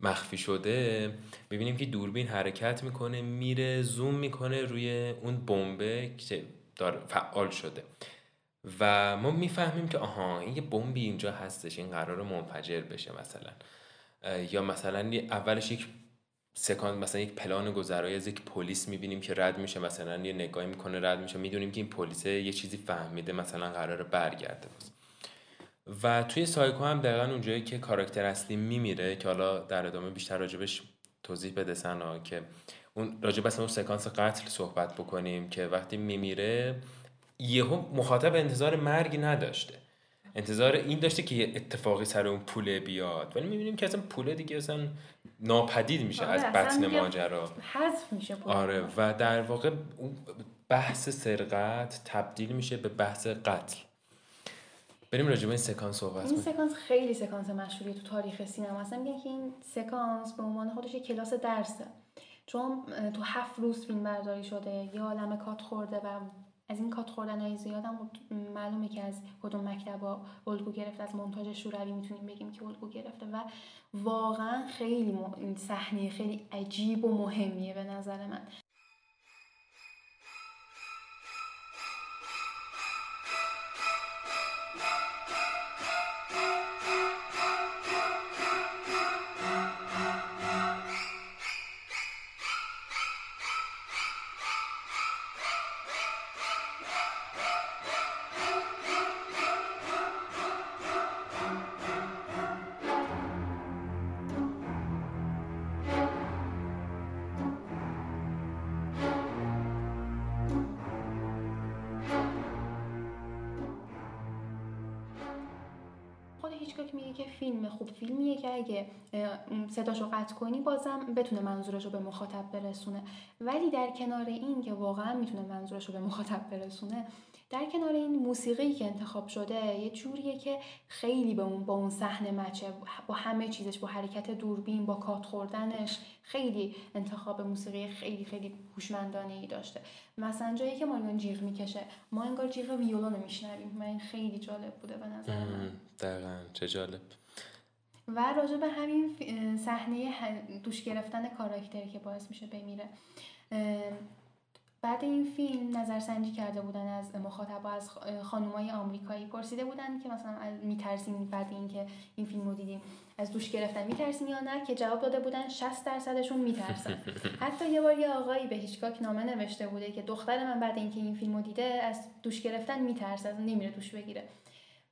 مخفی شده ببینیم که دوربین حرکت می‌کنه میره زوم می‌کنه روی اون بمبه که دار فعال شده. و ما می‌فهمیم که آها این یه بمبی اینجا هستش این قرار منفجر بشه مثلا. یا مثلا اولش یک سکان مثلا یک پلان گذرایی از یک پلیس می‌بینیم که رد میشه مثلا یه نگاهی می‌کنه رد میشه. می‌دونیم که این پلیس یه چیزی فهمیده مثلا قرار برگرده. باز و توی سایکو هم دقیقا اونجایی که کاراکتر اصلی میمیره که حالا در ادامه بیشتر راجبش توضیح بده سنا که اون راجب اون سکانس قتل صحبت بکنیم که وقتی میمیره یهو مخاطب انتظار مرگی نداشته. انتظار این داشته که یه اتفاقی سر اون پوله بیاد. ولی می‌بینیم که اصلا پوله دیگه اصلا ناپدید میشه
آره
از بطن ماجرا.
حذف میشه
آره و در واقع بحث سرقت تبدیل میشه به بحث قتل. بریم راجع به این سکانس صحبت
این سکانس خیلی سکانس مشهوری تو تاریخ سینما. هست میگن که این سکانس به عنوان خودش کلاس درسه چون تو هفت روز فیلم برداری شده یه عالم کات خورده و از این کات خوردن های زیاد هم خب معلومه که از کدوم مکتب الگو گرفته از مونتاژ شوروی می‌تونیم بگیم که الگو گرفته و واقعا خیلی این صحنه خیلی عجیب و مهمیه به نظر من. اگه صداشو قطع کنی بازم بتونه منظورش رو به مخاطب برسونه. ولی در کنار این که واقعا می‌تونه منظورش رو به مخاطب برسونه در کنار این موسیقی که انتخاب شده یه جوریه که خیلی به اون با اون صحنه مچه با همه چیزش با حرکت دوربین با کات خوردنش خیلی انتخاب موسیقی خیلی خیلی هوشمندانه ای داشته. مثلا جایی که ماریون جیغ می‌کشه ما انگار جیغ ویولون میشنویم. این خیلی جالب بوده به نظر من.
دقیقا. چه جالب.
و راجع به همین صحنه دوش گرفتن کاراکتری که باعث میشه بمیره. بعد این فیلم نظرسنجی کرده بودن از مخاطب از خانومای آمریکایی پرسیده بودن که مثلا میترسیم بعد اینکه این فیلم رو دیدیم. از دوش گرفتن میترسین یا نه؟ که جواب داده بودن 60 درصدشون میترسن. حتی یه بار یه آقایی به هیچکاک نامه نوشته بوده که دختر من بعد اینکه این فیلم رو دیده از دوش گرفتن میترسه از نمیره دوش بگیره.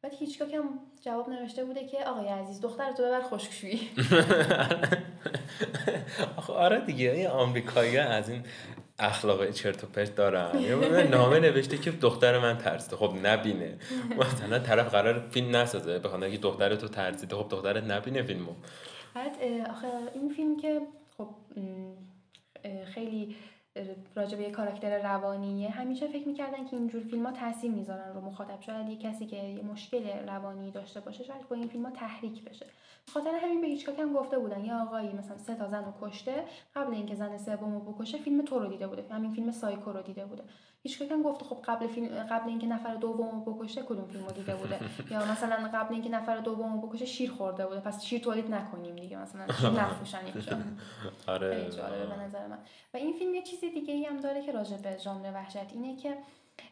بعد هیچکاک هم جواب نوشته بوده که آقای عزیز دختر تو ببر خشکشویی.
آره دیگه این آمریکایی از این اخلاق چرت و پرت دارن. یه نامه نوشته که دختر من ترسیده. خب نبینه. مثلا طرف قرار فیلم نسازه بخواد که دختر تو ترسیده. خب دخترت نبینه فیلمو.
بعد آخه این فیلم که خب خیلی راجع به یه کاراکتر روانیه. همیشه فکر می‌کردن که اینجور فیلم ها تاثیر می‌ذارن رو مخاطب. شاید یه کسی که یه مشکل روانی داشته باشه شاید با این فیلم تحریک بشه. خاطر همین به هیچکاک هم گفته بودن. یه آقایی مثلا سه تا زن رو کشته قبل اینکه زن سوم رو بکشه فیلم تو رو دیده بوده. همین فیلم سایکو رو دیده بوده. هیچکاک هم گفته خب قبل فیلم قبل اینکه نفر دوم رو بکشه کدوم فیلم رو دیده بوده؟ یا مثلا قبل اینکه نفر دوم رو بکشه شیر خورده بوده. پس شیر تولید نکنیم دیگه مثلا شیر نفروشن آره. به نظر من. و این فیلم یه چیز دیگه ای هم داره که راجع به ژانر وحشت اینه که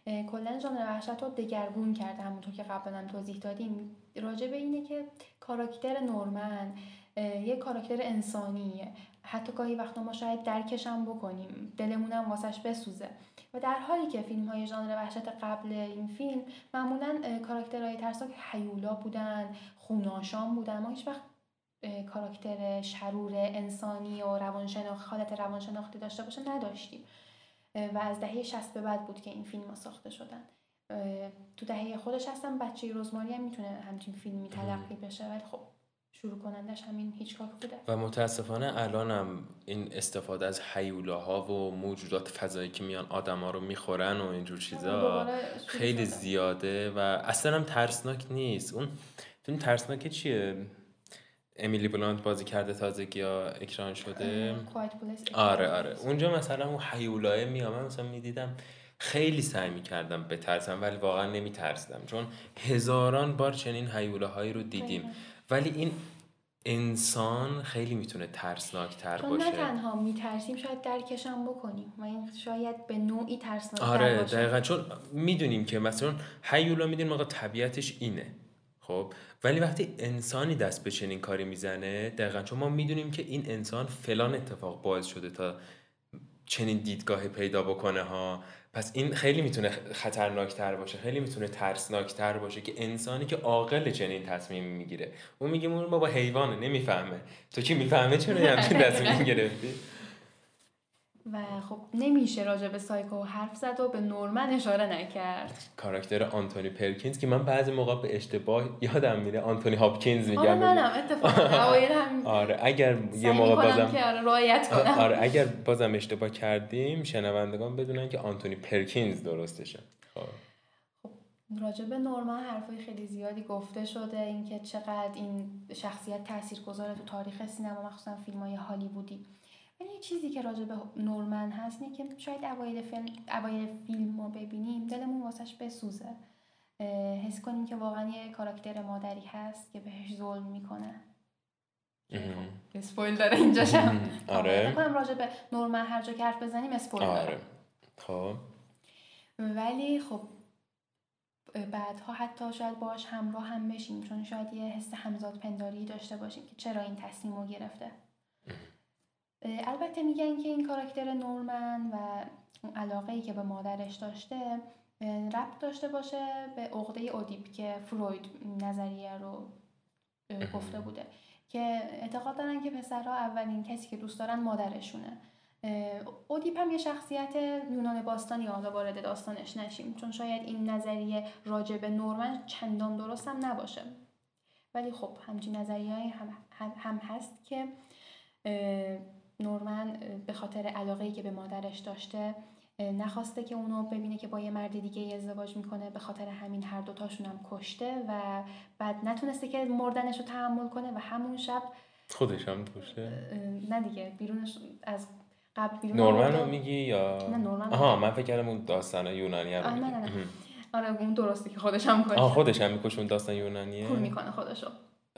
کلا ژانر وحشت رو دگرگون کرده. همونطور که قبلا توضیح دادیم. راجع به اینه که کاراکتر نورمن یه کاراکتر انسانیه. حتی گاهی وقتا ما شاید درکشم بکنیم. دلمونم واسش بسوزه. و در حالی که فیلم های ژانر وحشت قبل این فیلم معمولا کاراکترهای ترسناک حیولا بودن خوناشان بودن. ما هیچ وقت کاراکتر شرور انسانی و روانشناخت حالت روانشناختی داشته باشه نداشتیم. و از دهه 60 به بعد بود که این فیلم ها ساخته شدن. تو دهه خودش هستم بچه رزماری هم می‌تونه همچین فیلمی تلقی بشه. ولی خب شروع کنندش همین هیچکاک بوده.
و متاسفانه الانم این استفاده از حیولاها و موجودات فضایی که میان آدما رو می‌خورن و اینجور چیزا خیلی زیاده و اصلا هم ترسناک نیست. اون فیلم ترسناک چیه؟ امیلی بلانت بازی کرده تازگی یا اکران شده. آره آره. اونجا مثلا اون حیولای میام مثلا می‌دیدم خیلی سعی می‌کردم بترسم ولی واقعا نمیترسدم چون هزاران بار چنین هایی رو دیدیم. ولی این انسان خیلی می‌تونه ترسناک تر باشه.
نه تنها میترسیم شاید درکشم بکنیم. و این شاید به نوعی ترسناک
آره دقیقا. چون می‌دونیم که مثلا هیولا می‌دونیم آقا طبیعتش اینه خب؟ ولی وقتی انسانی دست به چنین کاری می‌زنه دقیقا چون ما می‌دونیم که این انسان فلان اتفاق باعث شده تا چنین دیدگاه پیدا بکنه ها. پس این خیلی می‌تونه خطرناکتر باشه خیلی می‌تونه ترسناکتر باشه که انسانی که عاقل چنین تصمیم می‌گیره. اون میگه اون بابا حیوانه نمی‌فهمه. تو کی می‌فهمه چرا همچین تصمیم گرفتی؟
و خب نمیشه راجع به سایکو حرف زد و به نورمن اشاره نکرد.
کاراکتر آنتونی پرکینز که من بعضی موقع به اشتباه یادم میره آنتونی هاپکینز میگم. آره
منم.
آره اگر یه موقع بازم
که آره رعایت کنم.
آره اگر بازم اشتباه کردیم شنوندگان بدونن که آنتونی پرکینز درستشه. خب,
خب، راجع به نورمن حرفای خیلی زیادی گفته شده اینکه چقدر این شخصیت تاثیرگذاره تو تاریخ سینما مخصوصا فیلم های هالیوودی. ولی یه چیزی که راجع به نورمن هست اینه که شاید اوایل فیلم اوایل فیلم رو ببینیم دلمون واسش بسوزه. حس کنیم که واقعا یه کاراکتر مادری هست که بهش ظلم می‌کنه. اسپویل داره اینجا
آره.
کنم راجع به نورمن هر جا که حرف بزنیم اسپویل
آره. خب.
ولی خب بعدها حتی شاید باش همراه هم بشیم چون شاید یه حس همزاد پنداری داشته باشیم که چرا این تصمیم رو گرفته. البته میگن که این کاراکتر نورمن و اون علاقه ای که به مادرش داشته ربط داشته باشه به عقده اودیپ که فروید نظریه رو گفته بوده. که اعتقاد دارن که پسرها اولین کسی که دوست دارن مادرشونه. اودیپ هم یه شخصیت یونان باستانی حالا وارد داستانش نشیم چون شاید این نظریه راجع به نورمن چندان درست هم نباشه. ولی خب همچین نظریه هم, هم هست که نورمن به خاطر علاقه که به مادرش داشته نخواسته که اونو ببینه که با یه مرد دیگه ازدواج می‌کنه به خاطر همین هر دوتاشون هم کشته و بعد نتونسته که مردنش رو تحمل کنه و همون شب
خودش هم کشته؟
نه دیگه بیرونش از قبل بیرون
نورمن رو میگی یا؟
نه نورمن
آها من فکر کردم اون داستان یونانی رو
نه نه نه. آره اون درسته که خودش هم کشته.
آه خودش هم می‌کشه اون داستان یونانیه.
کور می‌کنه خودشو.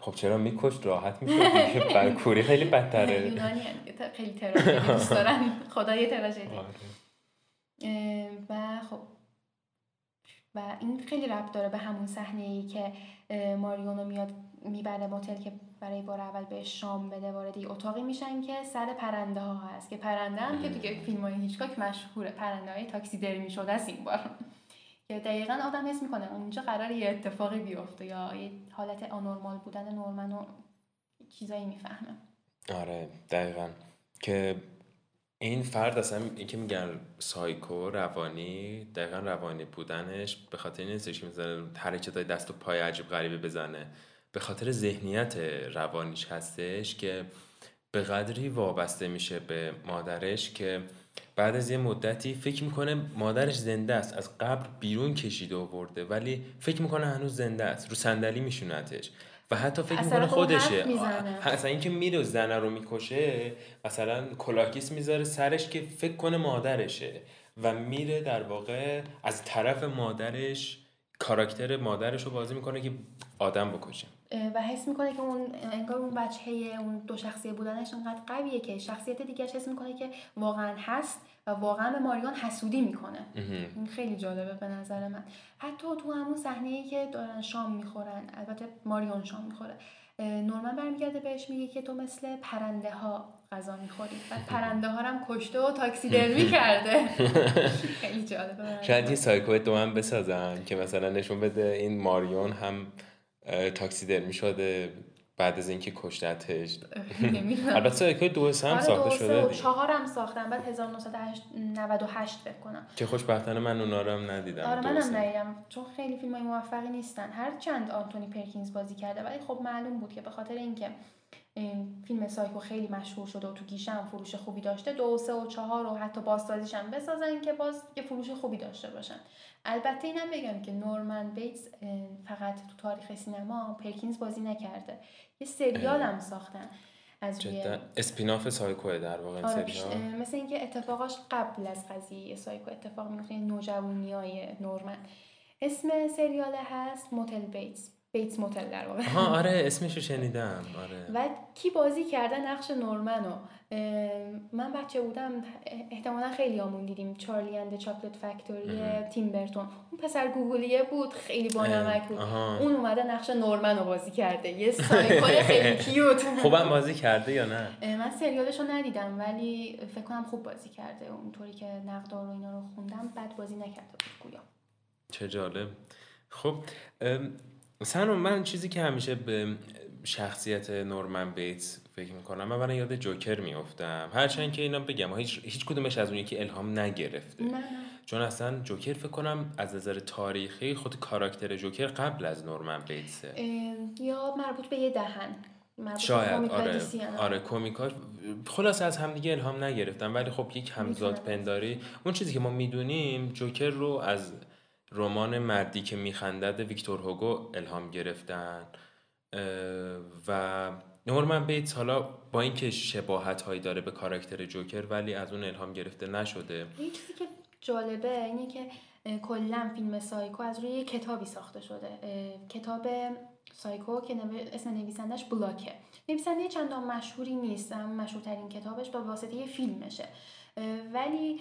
خب چرا میکشت راحت میشه بر کوری خیلی بدتره.
یونانی خیلی تراژدی دوست دارن. خدای تراژدی. آره. و خب و این خیلی ربط داره به همون صحنه ای که ماریونو میاد می‌بره موتل که برای بار اول بهش شام بده وارد یه اتاقی میشن که سر پرنده ها هست. که پرنده هم که توی فیلم های هیچکاک مشهوره. پرنده های تاکسی درمی شده است این بار. که دقیقا آدم حس می‌کنه اونجا قرار یه اتفاقی بیفته یا یه حالت آنورمال بودن نورمن و چیزایی می‌فهمه.
آره دقیقا. که این فرد اصلا این که میگن سایکو روانی دقیقا روانی بودنش به خاطر نیستش که مثلا حرکت های دست و پای عجیب غریبه بزنه. به خاطر ذهنیت روانیش هستش که به قدری وابسته میشه به مادرش که بعد از یه مدتی فکر می‌کنه مادرش زنده است از قبر بیرون کشیده و برده ولی فکر می‌کنه هنوز زنده است رو صندلی میشونتش و حتی فکر می‌کنه خودشه. اصلا اینکه میره زنه رو می‌کشه مثلا کلاکیس می‌ذاره سرش که فکر کنه مادرشه و میره در واقع از طرف مادرش کاراکتر مادرش رو بازی می‌کنه که آدم بکشه.
و حس می‌کنه که اون انگار اون بچه اون دو شخصیه بودنش انقدر قویه که شخصیت دیگه حس می‌کنه که واقعا هست و واقعا به ماریون حسودی می‌کنه. این خیلی جالبه به نظر من. حتی تو همون صحنه ای که دارن شام می‌خورن البته ماریون شام می‌خوره نورمن برمیگرده بهش میگه که تو مثل پرنده ها غذا می‌خوری. بعد پرنده ها هم کشته و تاکسی درمی کرده. خیلی جالبه
شاید یه سایکو دو بسازن که مثلا نشون بده این ماریون هم تاکسیدرمی شده بعد از اینکه کشتتش. البته سایکو دو سه هم آره ساخته شده
و چهار هم ساختن بعد 1998 فکر کنم.
که خوشبختانه من اونا رو هم ندیدم.
آره منم ندیدم. چون خیلی فیلم های موفقی نیستن. هر چند آنتونی پرکینز بازی کرده. ولی خب معلوم بود که به خاطر اینکه این فیلم سایکو خیلی مشهور شده و تو گیشه هم فروش خوبی داشته دو و سه و چهار و حتی بازسازیش هم بسازن که باز یه فروش خوبی داشته باشن. البته اینم بگم که نورمن بیتس فقط تو تاریخ سینما پرکینز بازی نکرده. یه سریال هم ساختن
از روی spin-off Psycho در واقع آره
مثل اینکه اتفاقاش قبل از قضیه سایکو اتفاق میفته نوجوانی های نورمن. اسم سریال هست موتل بیتس. بیتس موتل در واقع.
آها آره اسمش رو شنیدم آره.
و کی بازی کرده؟ نقش نورمنو من بچه بودم احتمالا خیلی آمون دیدیم. چارلی اند چاکلت فکتوری تیم برتون. اون پسر گوگلیه بود خیلی بانمک بود. اون اومده نقش نورمن رو بازی کرده. یه سایکل خیلی کیوت.
خوبم بازی کرده یا نه؟
من سریالش رو ندیدم ولی فکر کنم خوب بازی کرده. اونطوری که نقدار و اینا رو خوندم بد بازی نکرده بود گویا.
چه جالب. خب مثلا من چیزی که همیشه به شخصیت نورمن بیتس فکر می‌کنم من برای یاد جوکر میافتم. هرچند که اینا بگم هیچ, هیچ کدومش از اون یکی الهام نگرفته.
نه.
چون اصلا جوکر فکر کنم از نظر تاریخی خود کاراکتر جوکر قبل از نورمن بیتسه.
یا مربوط به یه دهن.
شاید آره. آره. کومیکاش خلاص از همدیگه الهام نگرفتم ولی خب یک همزاد پنداری. اون چیزی که ما می‌دونیم جوکر رو از رمان مردی که میخندد ویکتور هوگو الهام گرفتن. و نورمن بیتس حالا با اینکه شباهت هایی داره به کاراکتر جوکر ولی از اون الهام گرفته نشده.
یه چیزی که جالبه اینه که کلا فیلم سایکو از روی کتابی ساخته شده. کتاب سایکو که اسم نویسندش بلاکه. نویسنده چندان مشهوری نیست مشهورترین کتابش با واسطه فیلمشه. ولی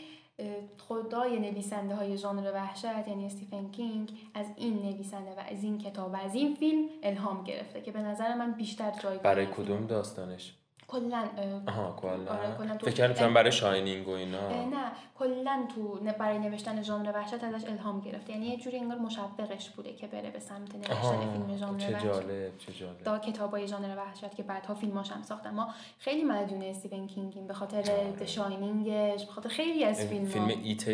خدای نویسنده های ژانر وحشت یعنی استیفن کینگ از این نویسنده و از این کتاب و از این فیلم الهام گرفته که به نظر من بیشتر جایگاه
برای کدوم داستانش؟
کلا
آها کلا. آره فکر کردم برای شاینینگ و اینا.
نه کلا تو برای نوشتن ژانر وحشت ازش الهام گرفته. یعنی یه جوری انگار مشوقش بوده که بره به سمت نوشتن فیلم ژانر
وحشت. چه جالب چه جالب.
دا کتابای ژانر وحشت که بعدها فیلماش هم ساختن. ما خیلی مدیون استیون کینگیم به خاطر. شاینینگش به خاطر خیلی از فیلم
فیلم ایت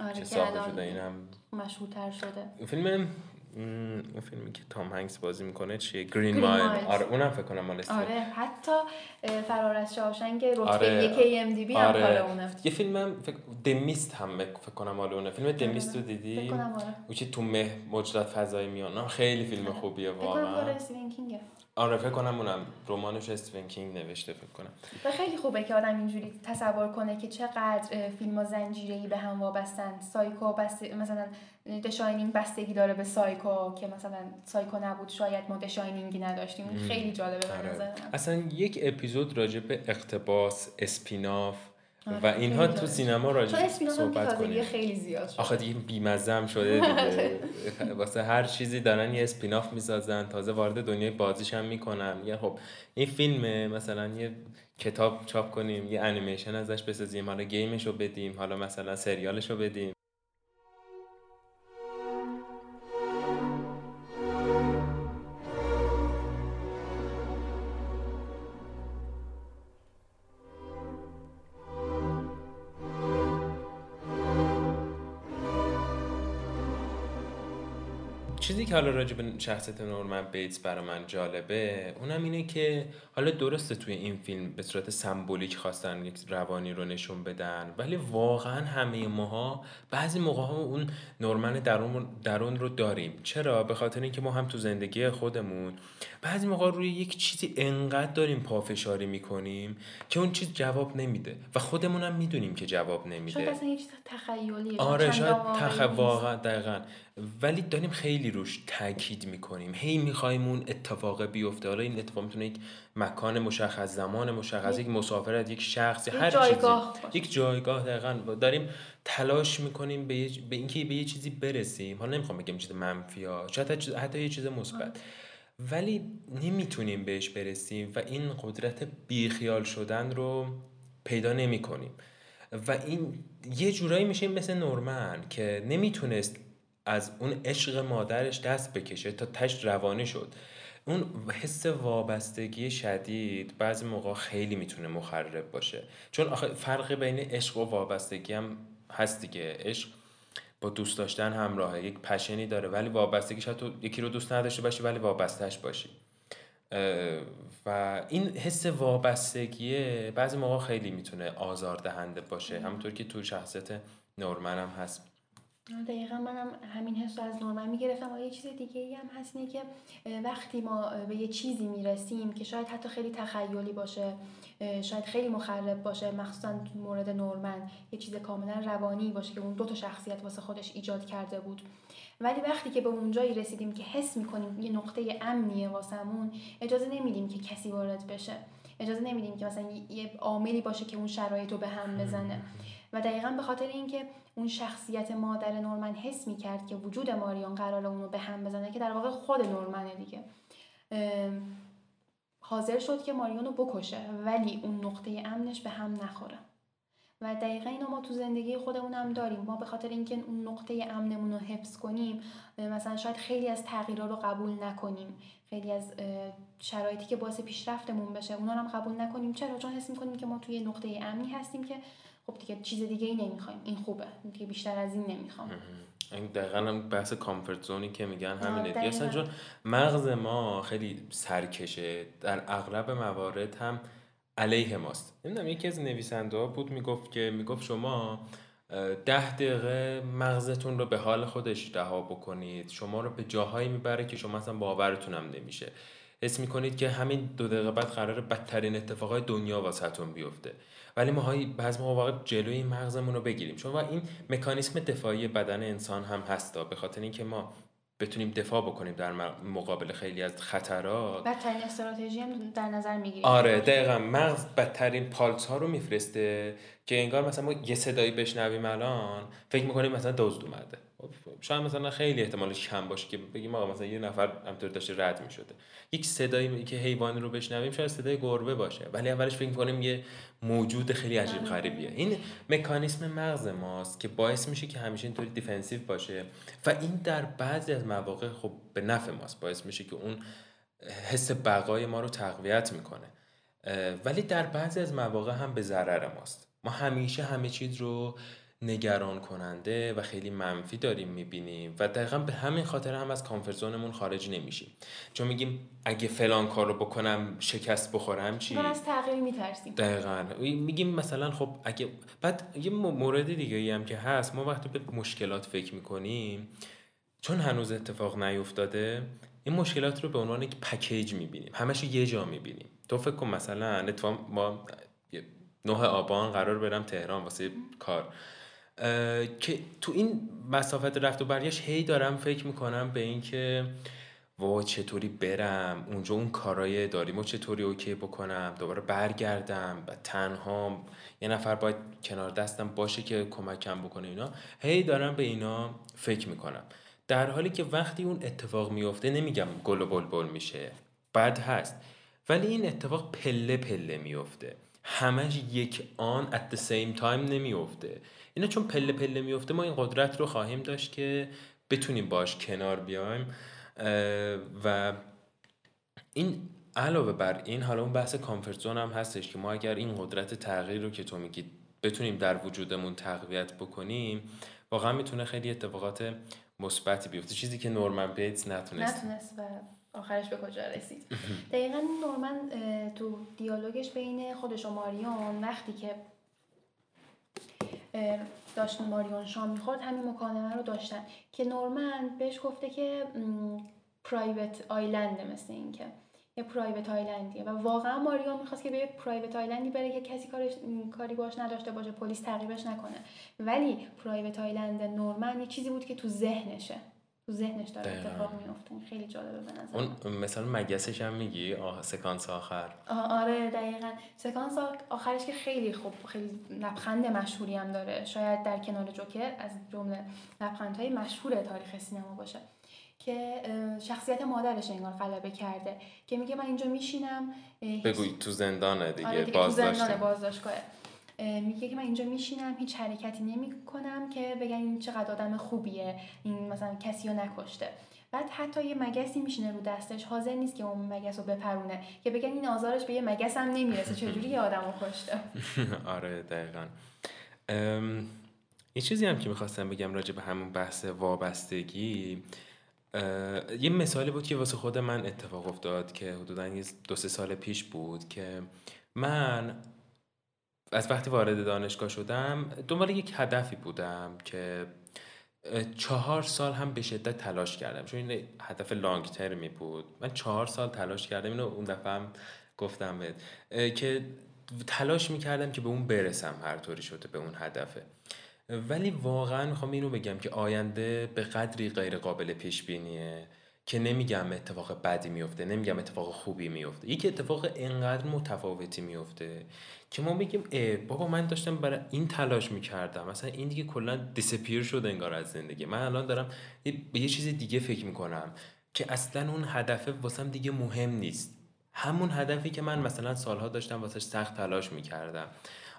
آره
که ساخته شده؟ اینم
مشهورتر شده.
فیلم اون فیلمی که تام هنگس بازی می‌کنه چیه؟ گرین مایل آره اونم فکر کنم مال
آره حتی فرار از شاوشنک رتبه آره. یک IMDb هم آره. اونه.
یه فیلم فکر The Mist هم فکر کنم مال اونه. فیلم The Mist رو دیدی؟
فکر کنم آره.
تو مه موجودات فضایی میان خیلی فیلم آره. خوبیه واقعا.
فکر کنم
آره فکر کنم اونم. رمانش استیون کینگ نوشته فکر کنم.
و خیلی خوبه که آدم اینجوری تصور کنه که چقدر فیلم ها زنجیری به هم وابستن. سایکو بست... مثلا The Shining بستگی داره به سایکو که مثلا سایکو نبود شاید ما The Shining ی نداشتیم. خیلی جالبه به آره.
اصلا یک اپیزود راجع به اقتباس spin-off و آره، اینها تو سینما راجع صحبت کنیم.
خیلی زیاد
شده آخه دیگه بیمزه هم شده دیگه. واسه هر چیزی دارن یه spin-off می‌سازن تازه وارد دنیای بازیش هم می‌کنن. یه خب این فیلمه مثلا یه کتاب چاپ کنیم یه انیمیشن ازش بسازیم. حالا game ش رو بدیم حالا مثلا سریالش رو بدیم. چیزی که حالا راجع به شخصیت نورمن بیتس برای من جالبه اونم اینه که حالا درسته توی این فیلم به صورت سمبولیک خواستن یک روانی رو نشون بدن ولی واقعا همه ماها بعضی موقع ها اون نورمن درون, درون رو داریم. چرا؟ به خاطر اینکه ما هم تو زندگی خودمون بعضی موقع روی یک چیزی انقدر داریم پافشاری می‌کنیم که اون چیز جواب نمیده و خودمون هم می‌دونیم که جواب نمیده.
شاید اصلا چیز تخیلی
آره شاید تخ... واقعا دقیقا. ولی داریم خیلی روش تاکید می‌کنیم. هی می‌خوایم اون اتفاق بیفته. حالا این اتفاق می‌تونه یک مکان مشخص زمان مشخص یک مسافرت یک شخص هر
جایگاه
چیزی یک جایگاه دقیقا. داریم تلاش می‌کنیم به, به اینکه به یه چیزی برسیم. حالا نمی‌خوام بگم چیز منفی ها. شاید حتی یه چیز مثبت. ولی نمی‌تونیم بهش برسیم و این قدرت بیخیال شدن رو پیدا نمی کنیم و این یه جورایی میشه مثل نورمن که نمی‌تونست از اون عشق مادرش دست بکشه تا تش روانه شد. اون حس وابستگی شدید بعضی موقع خیلی می‌تونه مخرب باشه. چون آخه فرق بین عشق و وابستگی هم هست دیگه. عشق با دوست داشتن همراهه یک پشنی داره. ولی وابستگی شاید تو یکی رو دوست نداشته باشی ولی وابستهش باشی. و این حس وابستگیه بعضی موقع خیلی می‌تونه آزاردهنده باشه. همونطور که تو شخصیت نورمن هم هست.
دقیقا منم همین حس رو از نورمن می‌گرفتم. و یه چیز دیگه ای هم هست اینه که وقتی ما به یه چیزی می‌رسیم که شاید حتی خیلی تخیلی باشه شاید خیلی مخرب باشه مخصوصا مورد نورمن یه چیز کاملا روانی باشه که اون دو تا شخصیت واسه خودش ایجاد کرده بود. ولی وقتی که به اونجایی رسیدیم که حس می‌کنیم یه نقطه امنیه واسمون اجازه نمیدیم که کسی وارد بشه. اجازه نمیدیم که مثلا یه عاملی باشه که اون شرایط رو به هم بزنه. و دقیقا به خاطر اینکه اون شخصیت مادر نورمن حس می‌کرد که وجود ماریون قرار اون رو به هم بزنه که در واقع خود نورمنه دیگه. حاضر شد که ماریون رو بکشه ولی اون نقطه امنش به هم نخوره. و دقیقا اینو ما تو زندگی خودمون هم داریم. ما به خاطر اینکه اون نقطه امنمون رو حفظ کنیم مثلا شاید خیلی از تغییرها رو قبول نکنیم. خیلی از شرایطی که باعث پیشرفتمون بشه اونا رو هم قبول نکنیم. چرا؟ چون حس می‌کنیم که ما توی نقطه امنی هستیم که خب دیگه چیز دیگه ای نمی‌خوایم. این خوبه. دیگه بیشتر از این نمی‌خوام.
این دقیقا هم بحث کامفورت زونی که میگن همینه. دیگه اصلا چون مغز ما خیلی سرکشه. در اغلب موارد هم علیه ماست. نمی‌دونم یکی از نویسنده ها بود می‌گفت که می‌گفت شما ده دقیقه مغزتون رو به حال خودش رها بکنید. شما رو به جاهایی می‌بره که شما اصلا باورتون هم نمیشه. حس می‌کنید که همین دو دقیقه بعد قرار بدترین اتفاقای دنیا واسهتون بیفته. ولی ما بعض موقع جلوی مغزمون رو بگیریم. چون این مکانیسم دفاعی بدن انسان هم هستا به خاطر اینکه ما بتونیم دفاع بکنیم در مقابل خیلی از خطرات.
بدترین استراتژی هم در نظر می‌گیریم.
آره دقیقا. مغز بدترین پالس ها رو میفرسته که انگار مثلا ما یه صدایی بشنویم الان فکر می‌کنیم مثلا دزد اومده. شاید مثلا خیلی احتمالش کم باشه که بگیم آقا مثلا یه نفر همطور داشته رد می‌شده. یک صدایی که حیوانی رو بشنویم شاید صدای گربه باشه ولی اولش فکر کنیم یه موجود خیلی عجیب غریبیه. این مکانیسم مغز ماست که باعث میشه که همیشه اینطوری دیفنسیو باشه و این در بعضی از مواقع خب به نفع ماست باعث میشه که اون حس بقای ما رو تقویت می‌کنه. ولی در بعضی از مواقع هم به ضرر ماست. ما همیشه همه چیز رو نگران کننده و خیلی منفی داریم می‌بینیم و دقیقا به همین خاطر هم از کامفرزونمون خارج نمیشیم. چون میگیم اگه فلان کار رو بکنم شکست بخورم چی؟
از تغییر میترسیم.
دقیقا. میگیم مثلا خب اگه بعد یه مورد دیگه هم که هست ما وقتی به مشکلات فکر می‌کنیم چون هنوز اتفاق نیفتاده این مشکلات رو به عنوان یک پکیج می‌بینیم. همش یه جا می‌بینیم. تو فکر کن مثلا ما نه آبان قرار برم تهران واسه کار. که تو این مسافت رفت و برگشت هی دارم فکر می‌کنم به اینکه و چطوری برم؟ اونجا اون کارای داریم و چطوری اوکی بکنم؟ دوباره برگردم و تنها یه نفر باید کنار دستم باشه که کمکم بکنه اینا. هی دارم به اینا فکر می‌کنم. در حالی که وقتی اون اتفاق میفته نمیگم گل و بلبل میشه. بد هست. ولی این اتفاق پله پله میفته همش یک آن at the same time نمیفته اینا چون پله پله میفته ما این قدرت رو خواهیم داشت که بتونیم باش کنار بیایم. و این علاوه بر این حالا اون بحث کامفورت زون هم هستش که ما اگر این قدرت تغییر رو که تو میگی بتونیم در وجودمون تقویت بکنیم واقعا می‌تونه خیلی اتفاقات مثبتی بیفته. چیزی که نورمن بیتس نتونست.
نتونست و آخرش به کجا رسید. دقیقا نورمن تو دیالوگش بین خودش و ماریون وقتی که داشت ماریون شام می‌خورد همین مکالمه رو داشتن. که نورمن بهش گفته که پرایوت آیلنده مثل این که یه پرایوت آیلندیه و واقعا ماریون می‌خواست که به یه پرایوت آیلندی بره که کسی کارش کاری باش نداشته باشه پلیس تعقیبش نکنه. ولی پرایوت آیلند نورمن یه چیزی بود که تو ذهنشه. تو ذهنش داره اتفاق میفته خیلی جالبه به نظر
اون مثلا مگسش هم میگی؟ آه سکانس آخر.
آره دقیقا. سکانس آخرش که خیلی خوب خیلی لبخند مشهوری هم داره. شاید در کنار جوکر از جمله لبخندهای مشهور تاریخ سینما باشه. که شخصیت مادرش انگار غلبه کرده. که میگه من اینجا میشینم
بگوی تو زندانه دیگه,
آره دیگه تو زندانه بازداشتگاه. میگه که من اینجا میشینم هیچ حرکتی نمی کنم که بگن این چقدر آدم خوبیه این مثلا کسی رو نکشته. بعد حتی یه مگسی میشینه رو دستش حاضر نیست که اون مگس رو بپرونه که بگن این آزارش به یه مگس هم نمی‌رسه چجوری یه آدم رو کشته؟
آره دقیقا. یه چیزی هم که می‌خواستم بگم راجع به همون بحث وابستگی یه مثالی بود که واسه خود من اتفاق افتاد که حدودا دو سه سال پیش بود که من از وقتی وارد دانشگاه شدم دنبال یک هدفی بودم که چهار سال هم به شدت تلاش کردم. چون این هدف لانگ ترمی بود. من چهار سال تلاش کردم. اینو اون دفعه هم گفتم که تلاش می‌کردم که به اون برسم هر طوری شده به اون هدفه. ولی واقعا می‌خوام اینو بگم که آینده به قدری غیر قابل پیش بینیه که نمیگم اتفاق بدی میفته نمیگم اتفاق خوبی میفته. یک اتفاق انقدر متفاوتی میفته که ما بگیم ای بابا من داشتم برای این تلاش می‌کردم. مثلا این دیگه کلا دیسپیر شده انگار از زندگی. من الان دارم به یه چیز دیگه فکر می‌کنم که اصلا اون هدف واسم دیگه مهم نیست. همون هدفی که من مثلا سالها داشتم واسش سخت تلاش می‌کردم.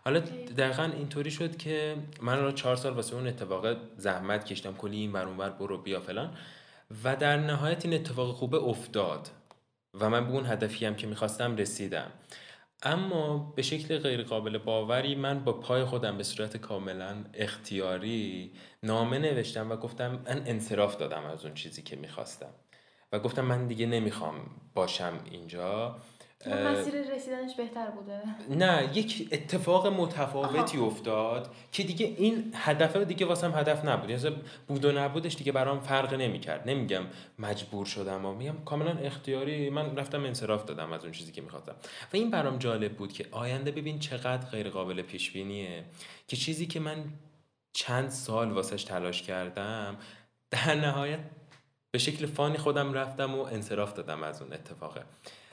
حالا دقیقا اینطوری شد که من رو چهار سال واسه اون اتفاق زحمت کشتم کلی این ور اونور برو بیا فلان. و در نهایت این اتفاق خوبه افتاد و من به اون هدفی هم که می‌خواستم رسیدم. اما به شکل غیر قابل باوری من با پای خودم به صورت کاملا اختیاری نامه نوشتم و گفتم من انصراف دادم از اون چیزی که می‌خواستم. و گفتم من دیگه نمی‌خوام باشم اینجا.
مسیر رسیدنش بهتر بوده.
نه یک اتفاق متفاوتی افتاد که دیگه این هدف دیگه واسم هدف نبود. یعنی بود و نبودش دیگه برام فرق نمی‌کرد. نمیگم مجبور شدم و میگم کاملا اختیاری من رفتم انصراف دادم از اون چیزی که می‌خواستم. و این برام جالب بود که آینده ببین چقدر غیر قابل پیش بینیه که چیزی که من چند سال واسش تلاش کردم در نهایت به شکل فانی خودم رفتم و انصراف دادم از اون اتفاقه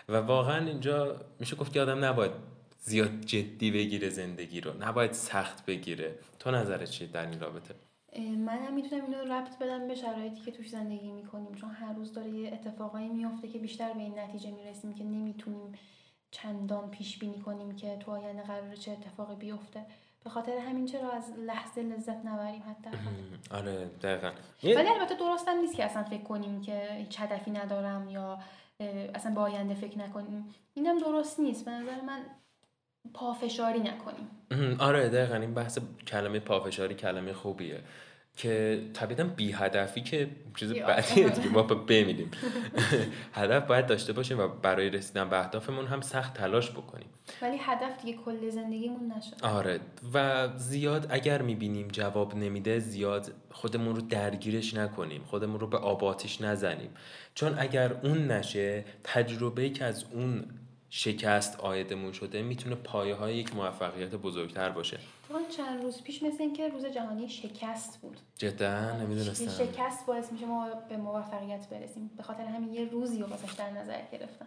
و واقعا اینجا میشه گفت که آدم نباید زیاد جدی بگیره زندگی رو نباید سخت بگیره. تو نظرت چیه در این رابطه؟
منم می‌تونم اینو ربط بدم به شرایطی که توش زندگی می‌کنیم. چون هر روز داره یه اتفاقایی میفته که بیشتر به این نتیجه می‌رسیم که نمی‌تونیم چندان پیش بینی کنیم که تو آینده قراره چه اتفاقی بیفته. به خاطر همین چرا از لحظه لذت نبریم حتی.
آره دقیقا.
ولی البته درستم نیست که اصلا فکر کنیم که هیچ هدفی ندارم یا اصلا با آینده فکر نکنیم. اینم درست نیست. به نظر من پافشاری نکنیم.
آره دقیقا. این بحث کلمه پافشاری کلمه خوبیه. که طبیعتا بی هدفی که چیز بعدیه دیگه ما بمیدیم. هدف باید داشته باشیم و برای رسیدن به اهدافمون هم سخت تلاش بکنیم.
ولی هدف دیگه کل زندگیمون نشد.
آره. و زیاد اگر می‌بینیم جواب نمیده زیاد خودمون رو درگیرش نکنیم. خودمون رو به آباتش نزنیم. چون اگر اون نشه تجربه که از اون شکست آیدمون شده می‌تونه پایه های یک موفقیت بزرگتر باشه.
تو چند روز پیش مثل اینکه روز جهانی شکست بود.
جدا نمی‌دونستم.
شکست باعث میشه ما به موفقیت برسیم. به خاطر همین یه روزی رو در نظر گرفتن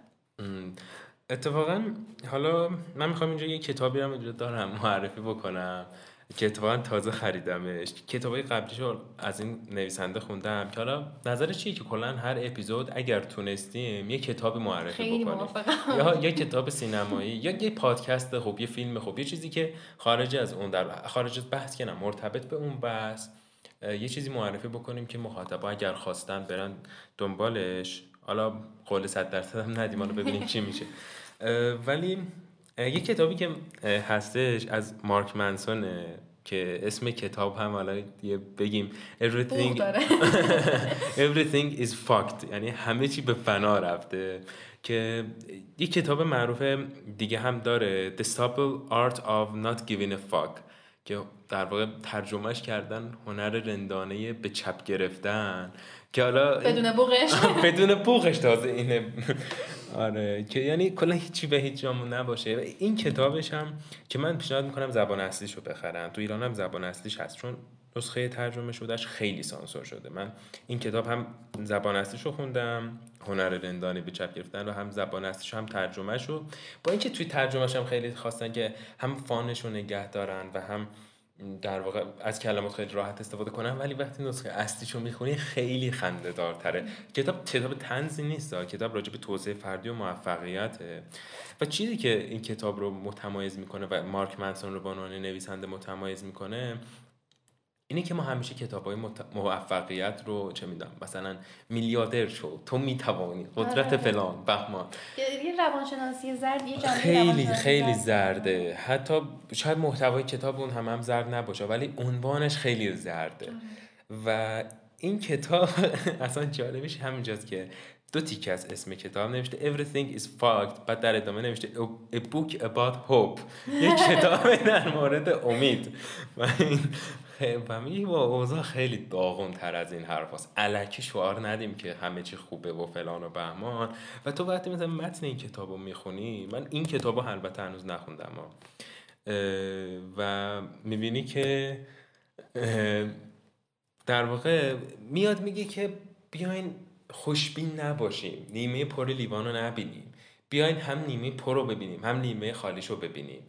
اتفاقا حالا من می‌خوام اینجا یه کتابی هم دارم معرفی بکنم. که اتفاقا تازه خریدمش. کتابای قبلیشو از این نویسنده خوندم که حالا نظر چیه که کلا هر اپیزود اگر تونستیم یه کتاب معرفی بکنیم. یا یه کتاب سینمایی یا یه پادکست خوب یه فیلم خوب یه چیزی که خارج از اون در خارج از بحث که نه مرتبط به اون بحث یه چیزی معرفی بکنیم که مخاطبا اگر خواستن برن دنبالش. حالا قول صد درصد هم ندیم حالا ببینیم چی میشه. ولی یه کتابی که هستش از مارک منسون که اسم کتاب هم حالا بگیم. Everything everything is fucked. یعنی همه چی به فنا رفته. که یه کتاب معروف دیگه هم داره. The Supple Art of Not Giving a Fuck. که در واقع ترجمهش کردن هنر رندانه به چپ گرفتن. که حالا
بدون بوغش
بدون بوغش تازه اینه. آره که یعنی کلا هیچی به هیچ جامون نباشه. این کتابش هم که من پیشنهاد می‌کنم زبان اصلیش رو بخرن. تو ایران هم زبان اصلیش هست چون نسخه ترجمه شدهش خیلی سانسور شده. من این کتاب هم زبان اصلیش رو خوندم هنر رندانی به چپ گرفتن و هم زبان اصلیش هم ترجمه شو با اینکه توی ترجمهش هم خیلی خواستن که هم فانش رو نگه دارن و هم در واقع از کلمات خیلی راحت استفاده کنم ولی وقتی نسخه اصلیشو می‌خونی خیلی خنده دارتره کتاب کتاب تنزی نیست کتاب راجع به توسعه فردی و موفقیته. و چیزی که این کتاب رو متمایز می‌کنه و مارک منسون رو به عنوان نویسنده متمایز می‌کنه اینه که ما همیشه کتاب های موفقیت رو چه می‌دونم مثلا میلیاردر شو تو می‌توانی قدرت آره. فلان بهمان.
یه روانشناسی زرد یه
خیلی خیلی زرده. حتی شاید محتوای کتاب اون هم هم زرد نباشه ولی عنوانش خیلی زرده. و این کتاب اصلا جالبش همینجاست که دو تیکه از اسم کتاب نوشته Everything is fucked بعد در ادامه نوشته A book about hope. یک کتاب در مورد امید. و این و با اوضاع خیلی داغون تر از این حرف هست علکی شعار ندیم که همه چی خوبه و فلان و بهمان. و تو وقتی مثلا متن این کتاب رو می‌خونی من این کتاب رو البته هنوز نخوندم و می‌بینی که در واقع میاد میگه که بیاین خوشبین نباشیم نیمه پر لیوان رو نبینیم. بیاین هم نیمه پر رو ببینیم هم نیمه خالیش رو ببینیم.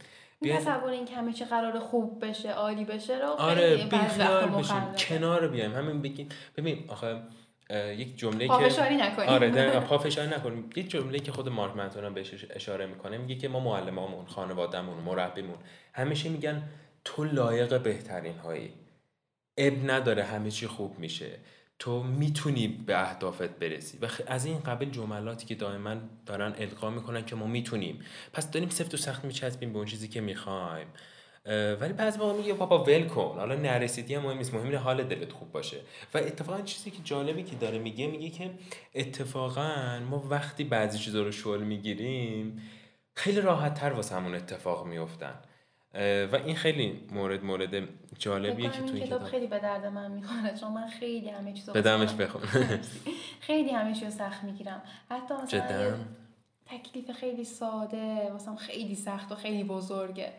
تصور این که همه چی قرار خوب بشه عالی بشه رو
آره بیخیال بشیم. کنار بیایم. همین بگیم ببین آخه یک جمله که
پافشاری نکنیم.
آره پافشاری نکنیم. یک جمله که خود مارک منتون بهش اشاره می‌کنه. میگه که ما معلمامون خانوادهمون مربیمون همیشه میگن تو لایق بهترین هایی اب نداره همه چی خوب میشه. تو می‌تونی به اهدافت برسی. و از این قبل جملاتی که دائما دارن القا می‌کنن که ما می‌تونیم. پس داریم سفت و سخت میچسبیم به اون چیزی که می‌خوایم. ولی بعضی موقع میگه بابا ول کن. حالا نرسیدی هم مهم نیست. مهم حال دلت خوب باشه. و اتفاقا چیزی که جالبی که داره میگه میگه که اتفاقا ما وقتی بعضی چیزا رو شل می‌گیریم خیلی راحت تر واسه اتفاق میفتن و این خیلی مورد مورد جالبیه که تو این
کتاب خیلی به درد من می‌خوره چون من خیلی همه چیزو
بدمش بخون
خیلی همه چیزو سخت می‌گیرم. حتی مثلا تکلیف خیلی ساده واسم خیلی سخت و خیلی بزرگه.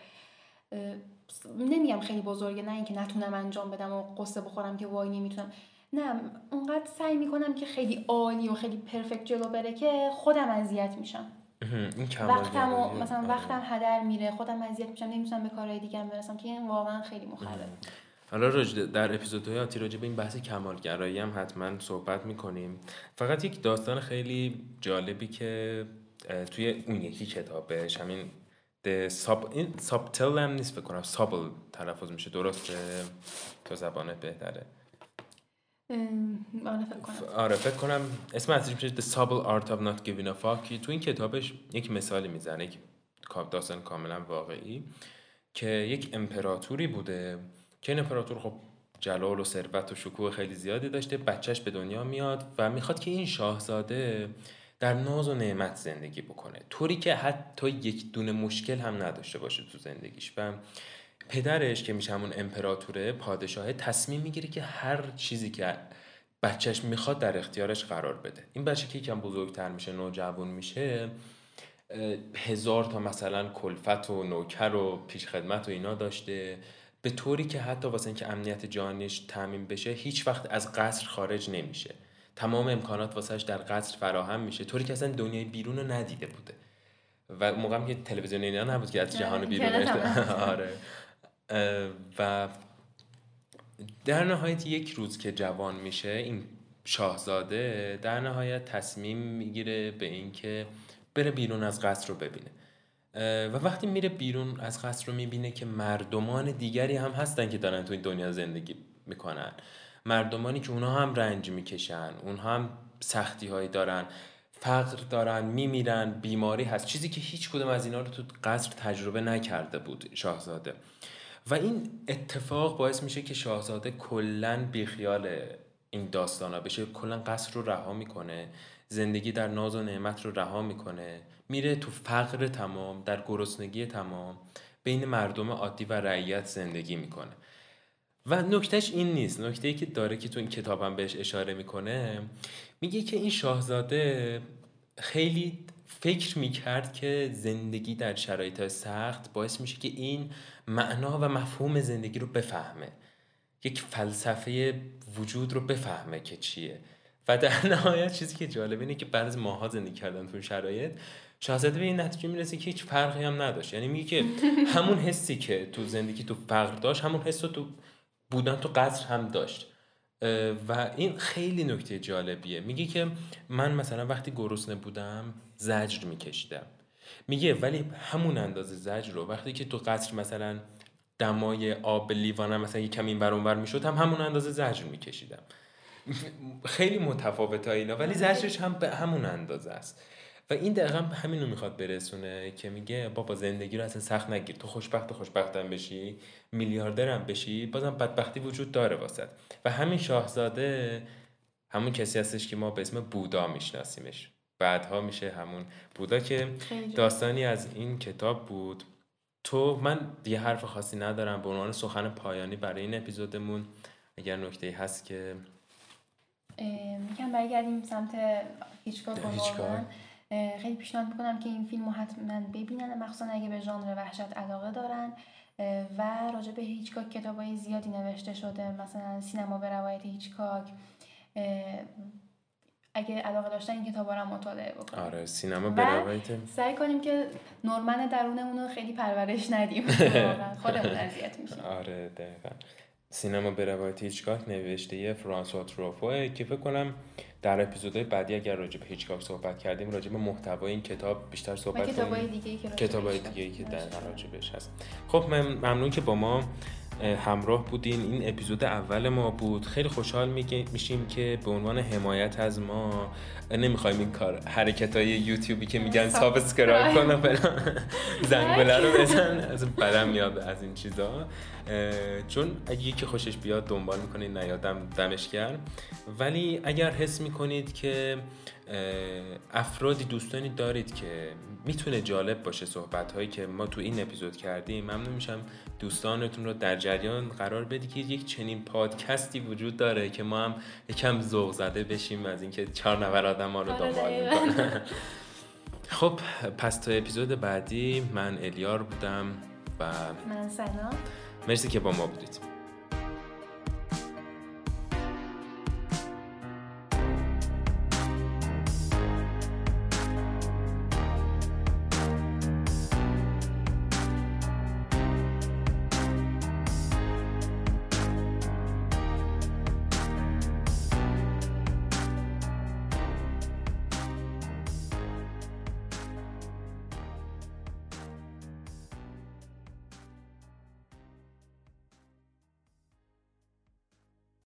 نمیگم خیلی بزرگه نه اینکه نتونم انجام بدم و قصه بخورم که وای نمی‌تونم. نه اونقدر سعی می‌کنم که خیلی عالی و خیلی پرفکت جلو بره که خودم اذیت میشم. وقتم و مثلا آره. وقتم هدر میره خودم اذیت میشم نمی‌تونم به کارهای دیگه برسم که این واقعا خیلی مخرب
حالا در اپیزودهای آتی راجع به این بحث کمالگرایی هم حتما صحبت می‌کنیم. فقط یک داستان خیلی جالبی که توی اون یکی کتابش همین sub این سابتل هم نیست فکر کنم سابل تلفظ میشه درسته؟ تو زبانت بهتره.
آره فکر کنم.
آره فکر کنم اسم اصلیش میشه The Subtle Art of Not Giving a Fuck. تو این کتابش یک مثالی می‌زنه یک داستان کاملا واقعی که یک امپراتوری بوده که این امپراتور خب جلال و ثروت و شکوه خیلی زیادی داشته بچهش به دنیا میاد و می‌خواد که این شاهزاده در ناز و نعمت زندگی بکنه. طوری که حتی یک دونه مشکل هم نداشته باشه تو زندگیش. و پدرش که میشه همون امپراتوره پادشاه تصمیم می‌گیره که هر چیزی که بچهش می‌خواد در اختیارش قرار بده. این بچه که یکم بزرگتر میشه نوجوان میشه هزار تا مثلا کلفت و نوکر و پیشخدمت و اینا داشته. به طوری که حتی واسه اینکه امنیت جانش تعمین بشه هیچ وقت از قصر خارج نمیشه. تمام امکانات واسهش در قصر فراهم میشه. طوری که اصلا دنیای بیرون رو ندیده بوده. و موقع که تلویزیون اینا نبود که از جهان بیرون آره. و در نهایت یک روز که جوان میشه این شاهزاده در نهایت تصمیم می‌گیره به اینکه بره بیرون از قصر رو ببینه. و وقتی میره بیرون از قصر رو می‌بینه که مردمان دیگری هم هستن که دارن تو این دنیا زندگی می‌کنن. مردمانی که اونها هم رنج می‌کشن اونها هم سختی هایی دارن فقر دارن میمیرن بیماری هست. چیزی که هیچ کدوم از اینا رو تو قصر تجربه نکرده بود شاهزاده. و این اتفاق باعث میشه که شاهزاده کلا بیخیال این داستانا بشه. کلا قصر رو رها می‌کنه زندگی در ناز و نعمت رو رها می‌کنه میره تو فقر تمام در گرسنگی تمام بین مردم عادی و رعیت زندگی می‌کنه. و نکتهش این نیست. نکته ای که داره که تو این کتابم بهش اشاره می‌کنه میگه که این شاهزاده خیلی فکر می‌کرد که زندگی در شرایط سخت باعث میشه که این معنا و مفهوم زندگی رو بفهمه. یک فلسفه وجود رو بفهمه که چیه. و در نهایت چیزی که جالبه اینه که بعد از ماها زندگی کردن تو شرایط شاهزاده به این نتیجه می‌رسه که هیچ فرقی هم نداشت. یعنی میگه که همون حسی که تو زندگی تو فرق داشت همون حس رو تو بودن تو قصر هم داشت. و این خیلی نکته جالبیه. میگه که من مثلا وقتی گرسنه بودم زجر میکشیدم. میگه ولی همون اندازه زجر رو وقتی که تو قصر مثلا دمای آب لیوانم مثلا یکم این بر اونور می‌شد هم همون اندازه زجر میکشیدم. خیلی متفاوت اینا ولی زجرش هم به همون اندازه است. و این دقیقا همینو می‌خواد برسونه که میگه بابا زندگی رو اصلا سخت نگیر. تو خوشبخت خوشبختم بشی میلیاردرم بشی بازم بدبختی وجود داره واسد و همین شاهزاده همون کسی هستش که ما به اسم بودا میشناسیمش. بعدها میشه همون. بودا که داستانی از این کتاب بود. تو من یه حرف خاصی ندارم. به عنوان سخن پایانی برای این اپیزودمون. اگر نکته هست که
میگم برگردیم سمت هیچکاک خیلی پیشنهاد می‌کنم که این فیلم رو حتما ببینن. مخصوصا اگه به ژانر وحشت علاقه دارن. و راجع به هیچکاک کتاب های زیادی نوشته شده. مثلا سینما به روایت هیچکاک. اگه علاقه داشتن این کتاب رو مطالعه بکنیم
آره سینما به روایت
سعی کنیم که نورمن درونمون رو خیلی پرورش ندیم. خودمون اذیت میشیم.
آره دقیقا. سینما به روایت هیچکاک نوشته فرانسوا تروفوه که فکر کنم در اپیزودهای بعدی اگر راجع به هیچکاک صحبت کردیم راجع به محتوای این کتاب بیشتر صحبت کنیم
کتابای دیگه که
کتابای دیگه که در راجع هست. خب من ممنون که با ما همراه بودین. این اپیزود اول ما بود. خیلی خوشحال میشیم که به عنوان حمایت از ما نمی‌خوایم این کار حرکت های یوتیوبی که میگن subscribe کن و زنگوله رو بزن. از بدم میاد از این چیزا. چون اگه یکی خوشش بیاد دنبال می‌کنید نیادم دمش گرم. ولی اگر حس می‌کنید که افرادی دوستانی دارید که می‌تونه جالب باشه صحبت هایی که ما تو این اپیزود کردیم. ممنون میشم دوستانتون رو در جریان قرار بدی که یک چنین پادکستی وجود داره که ما هم یکم ذوق زده بشیم از اینکه چهار نفر آدم ما رو آره، دنبال می‌کنن. خب پس تا اپیزود بعدی من الیار بودم و
من سنا.
مرسی که با ما بودید.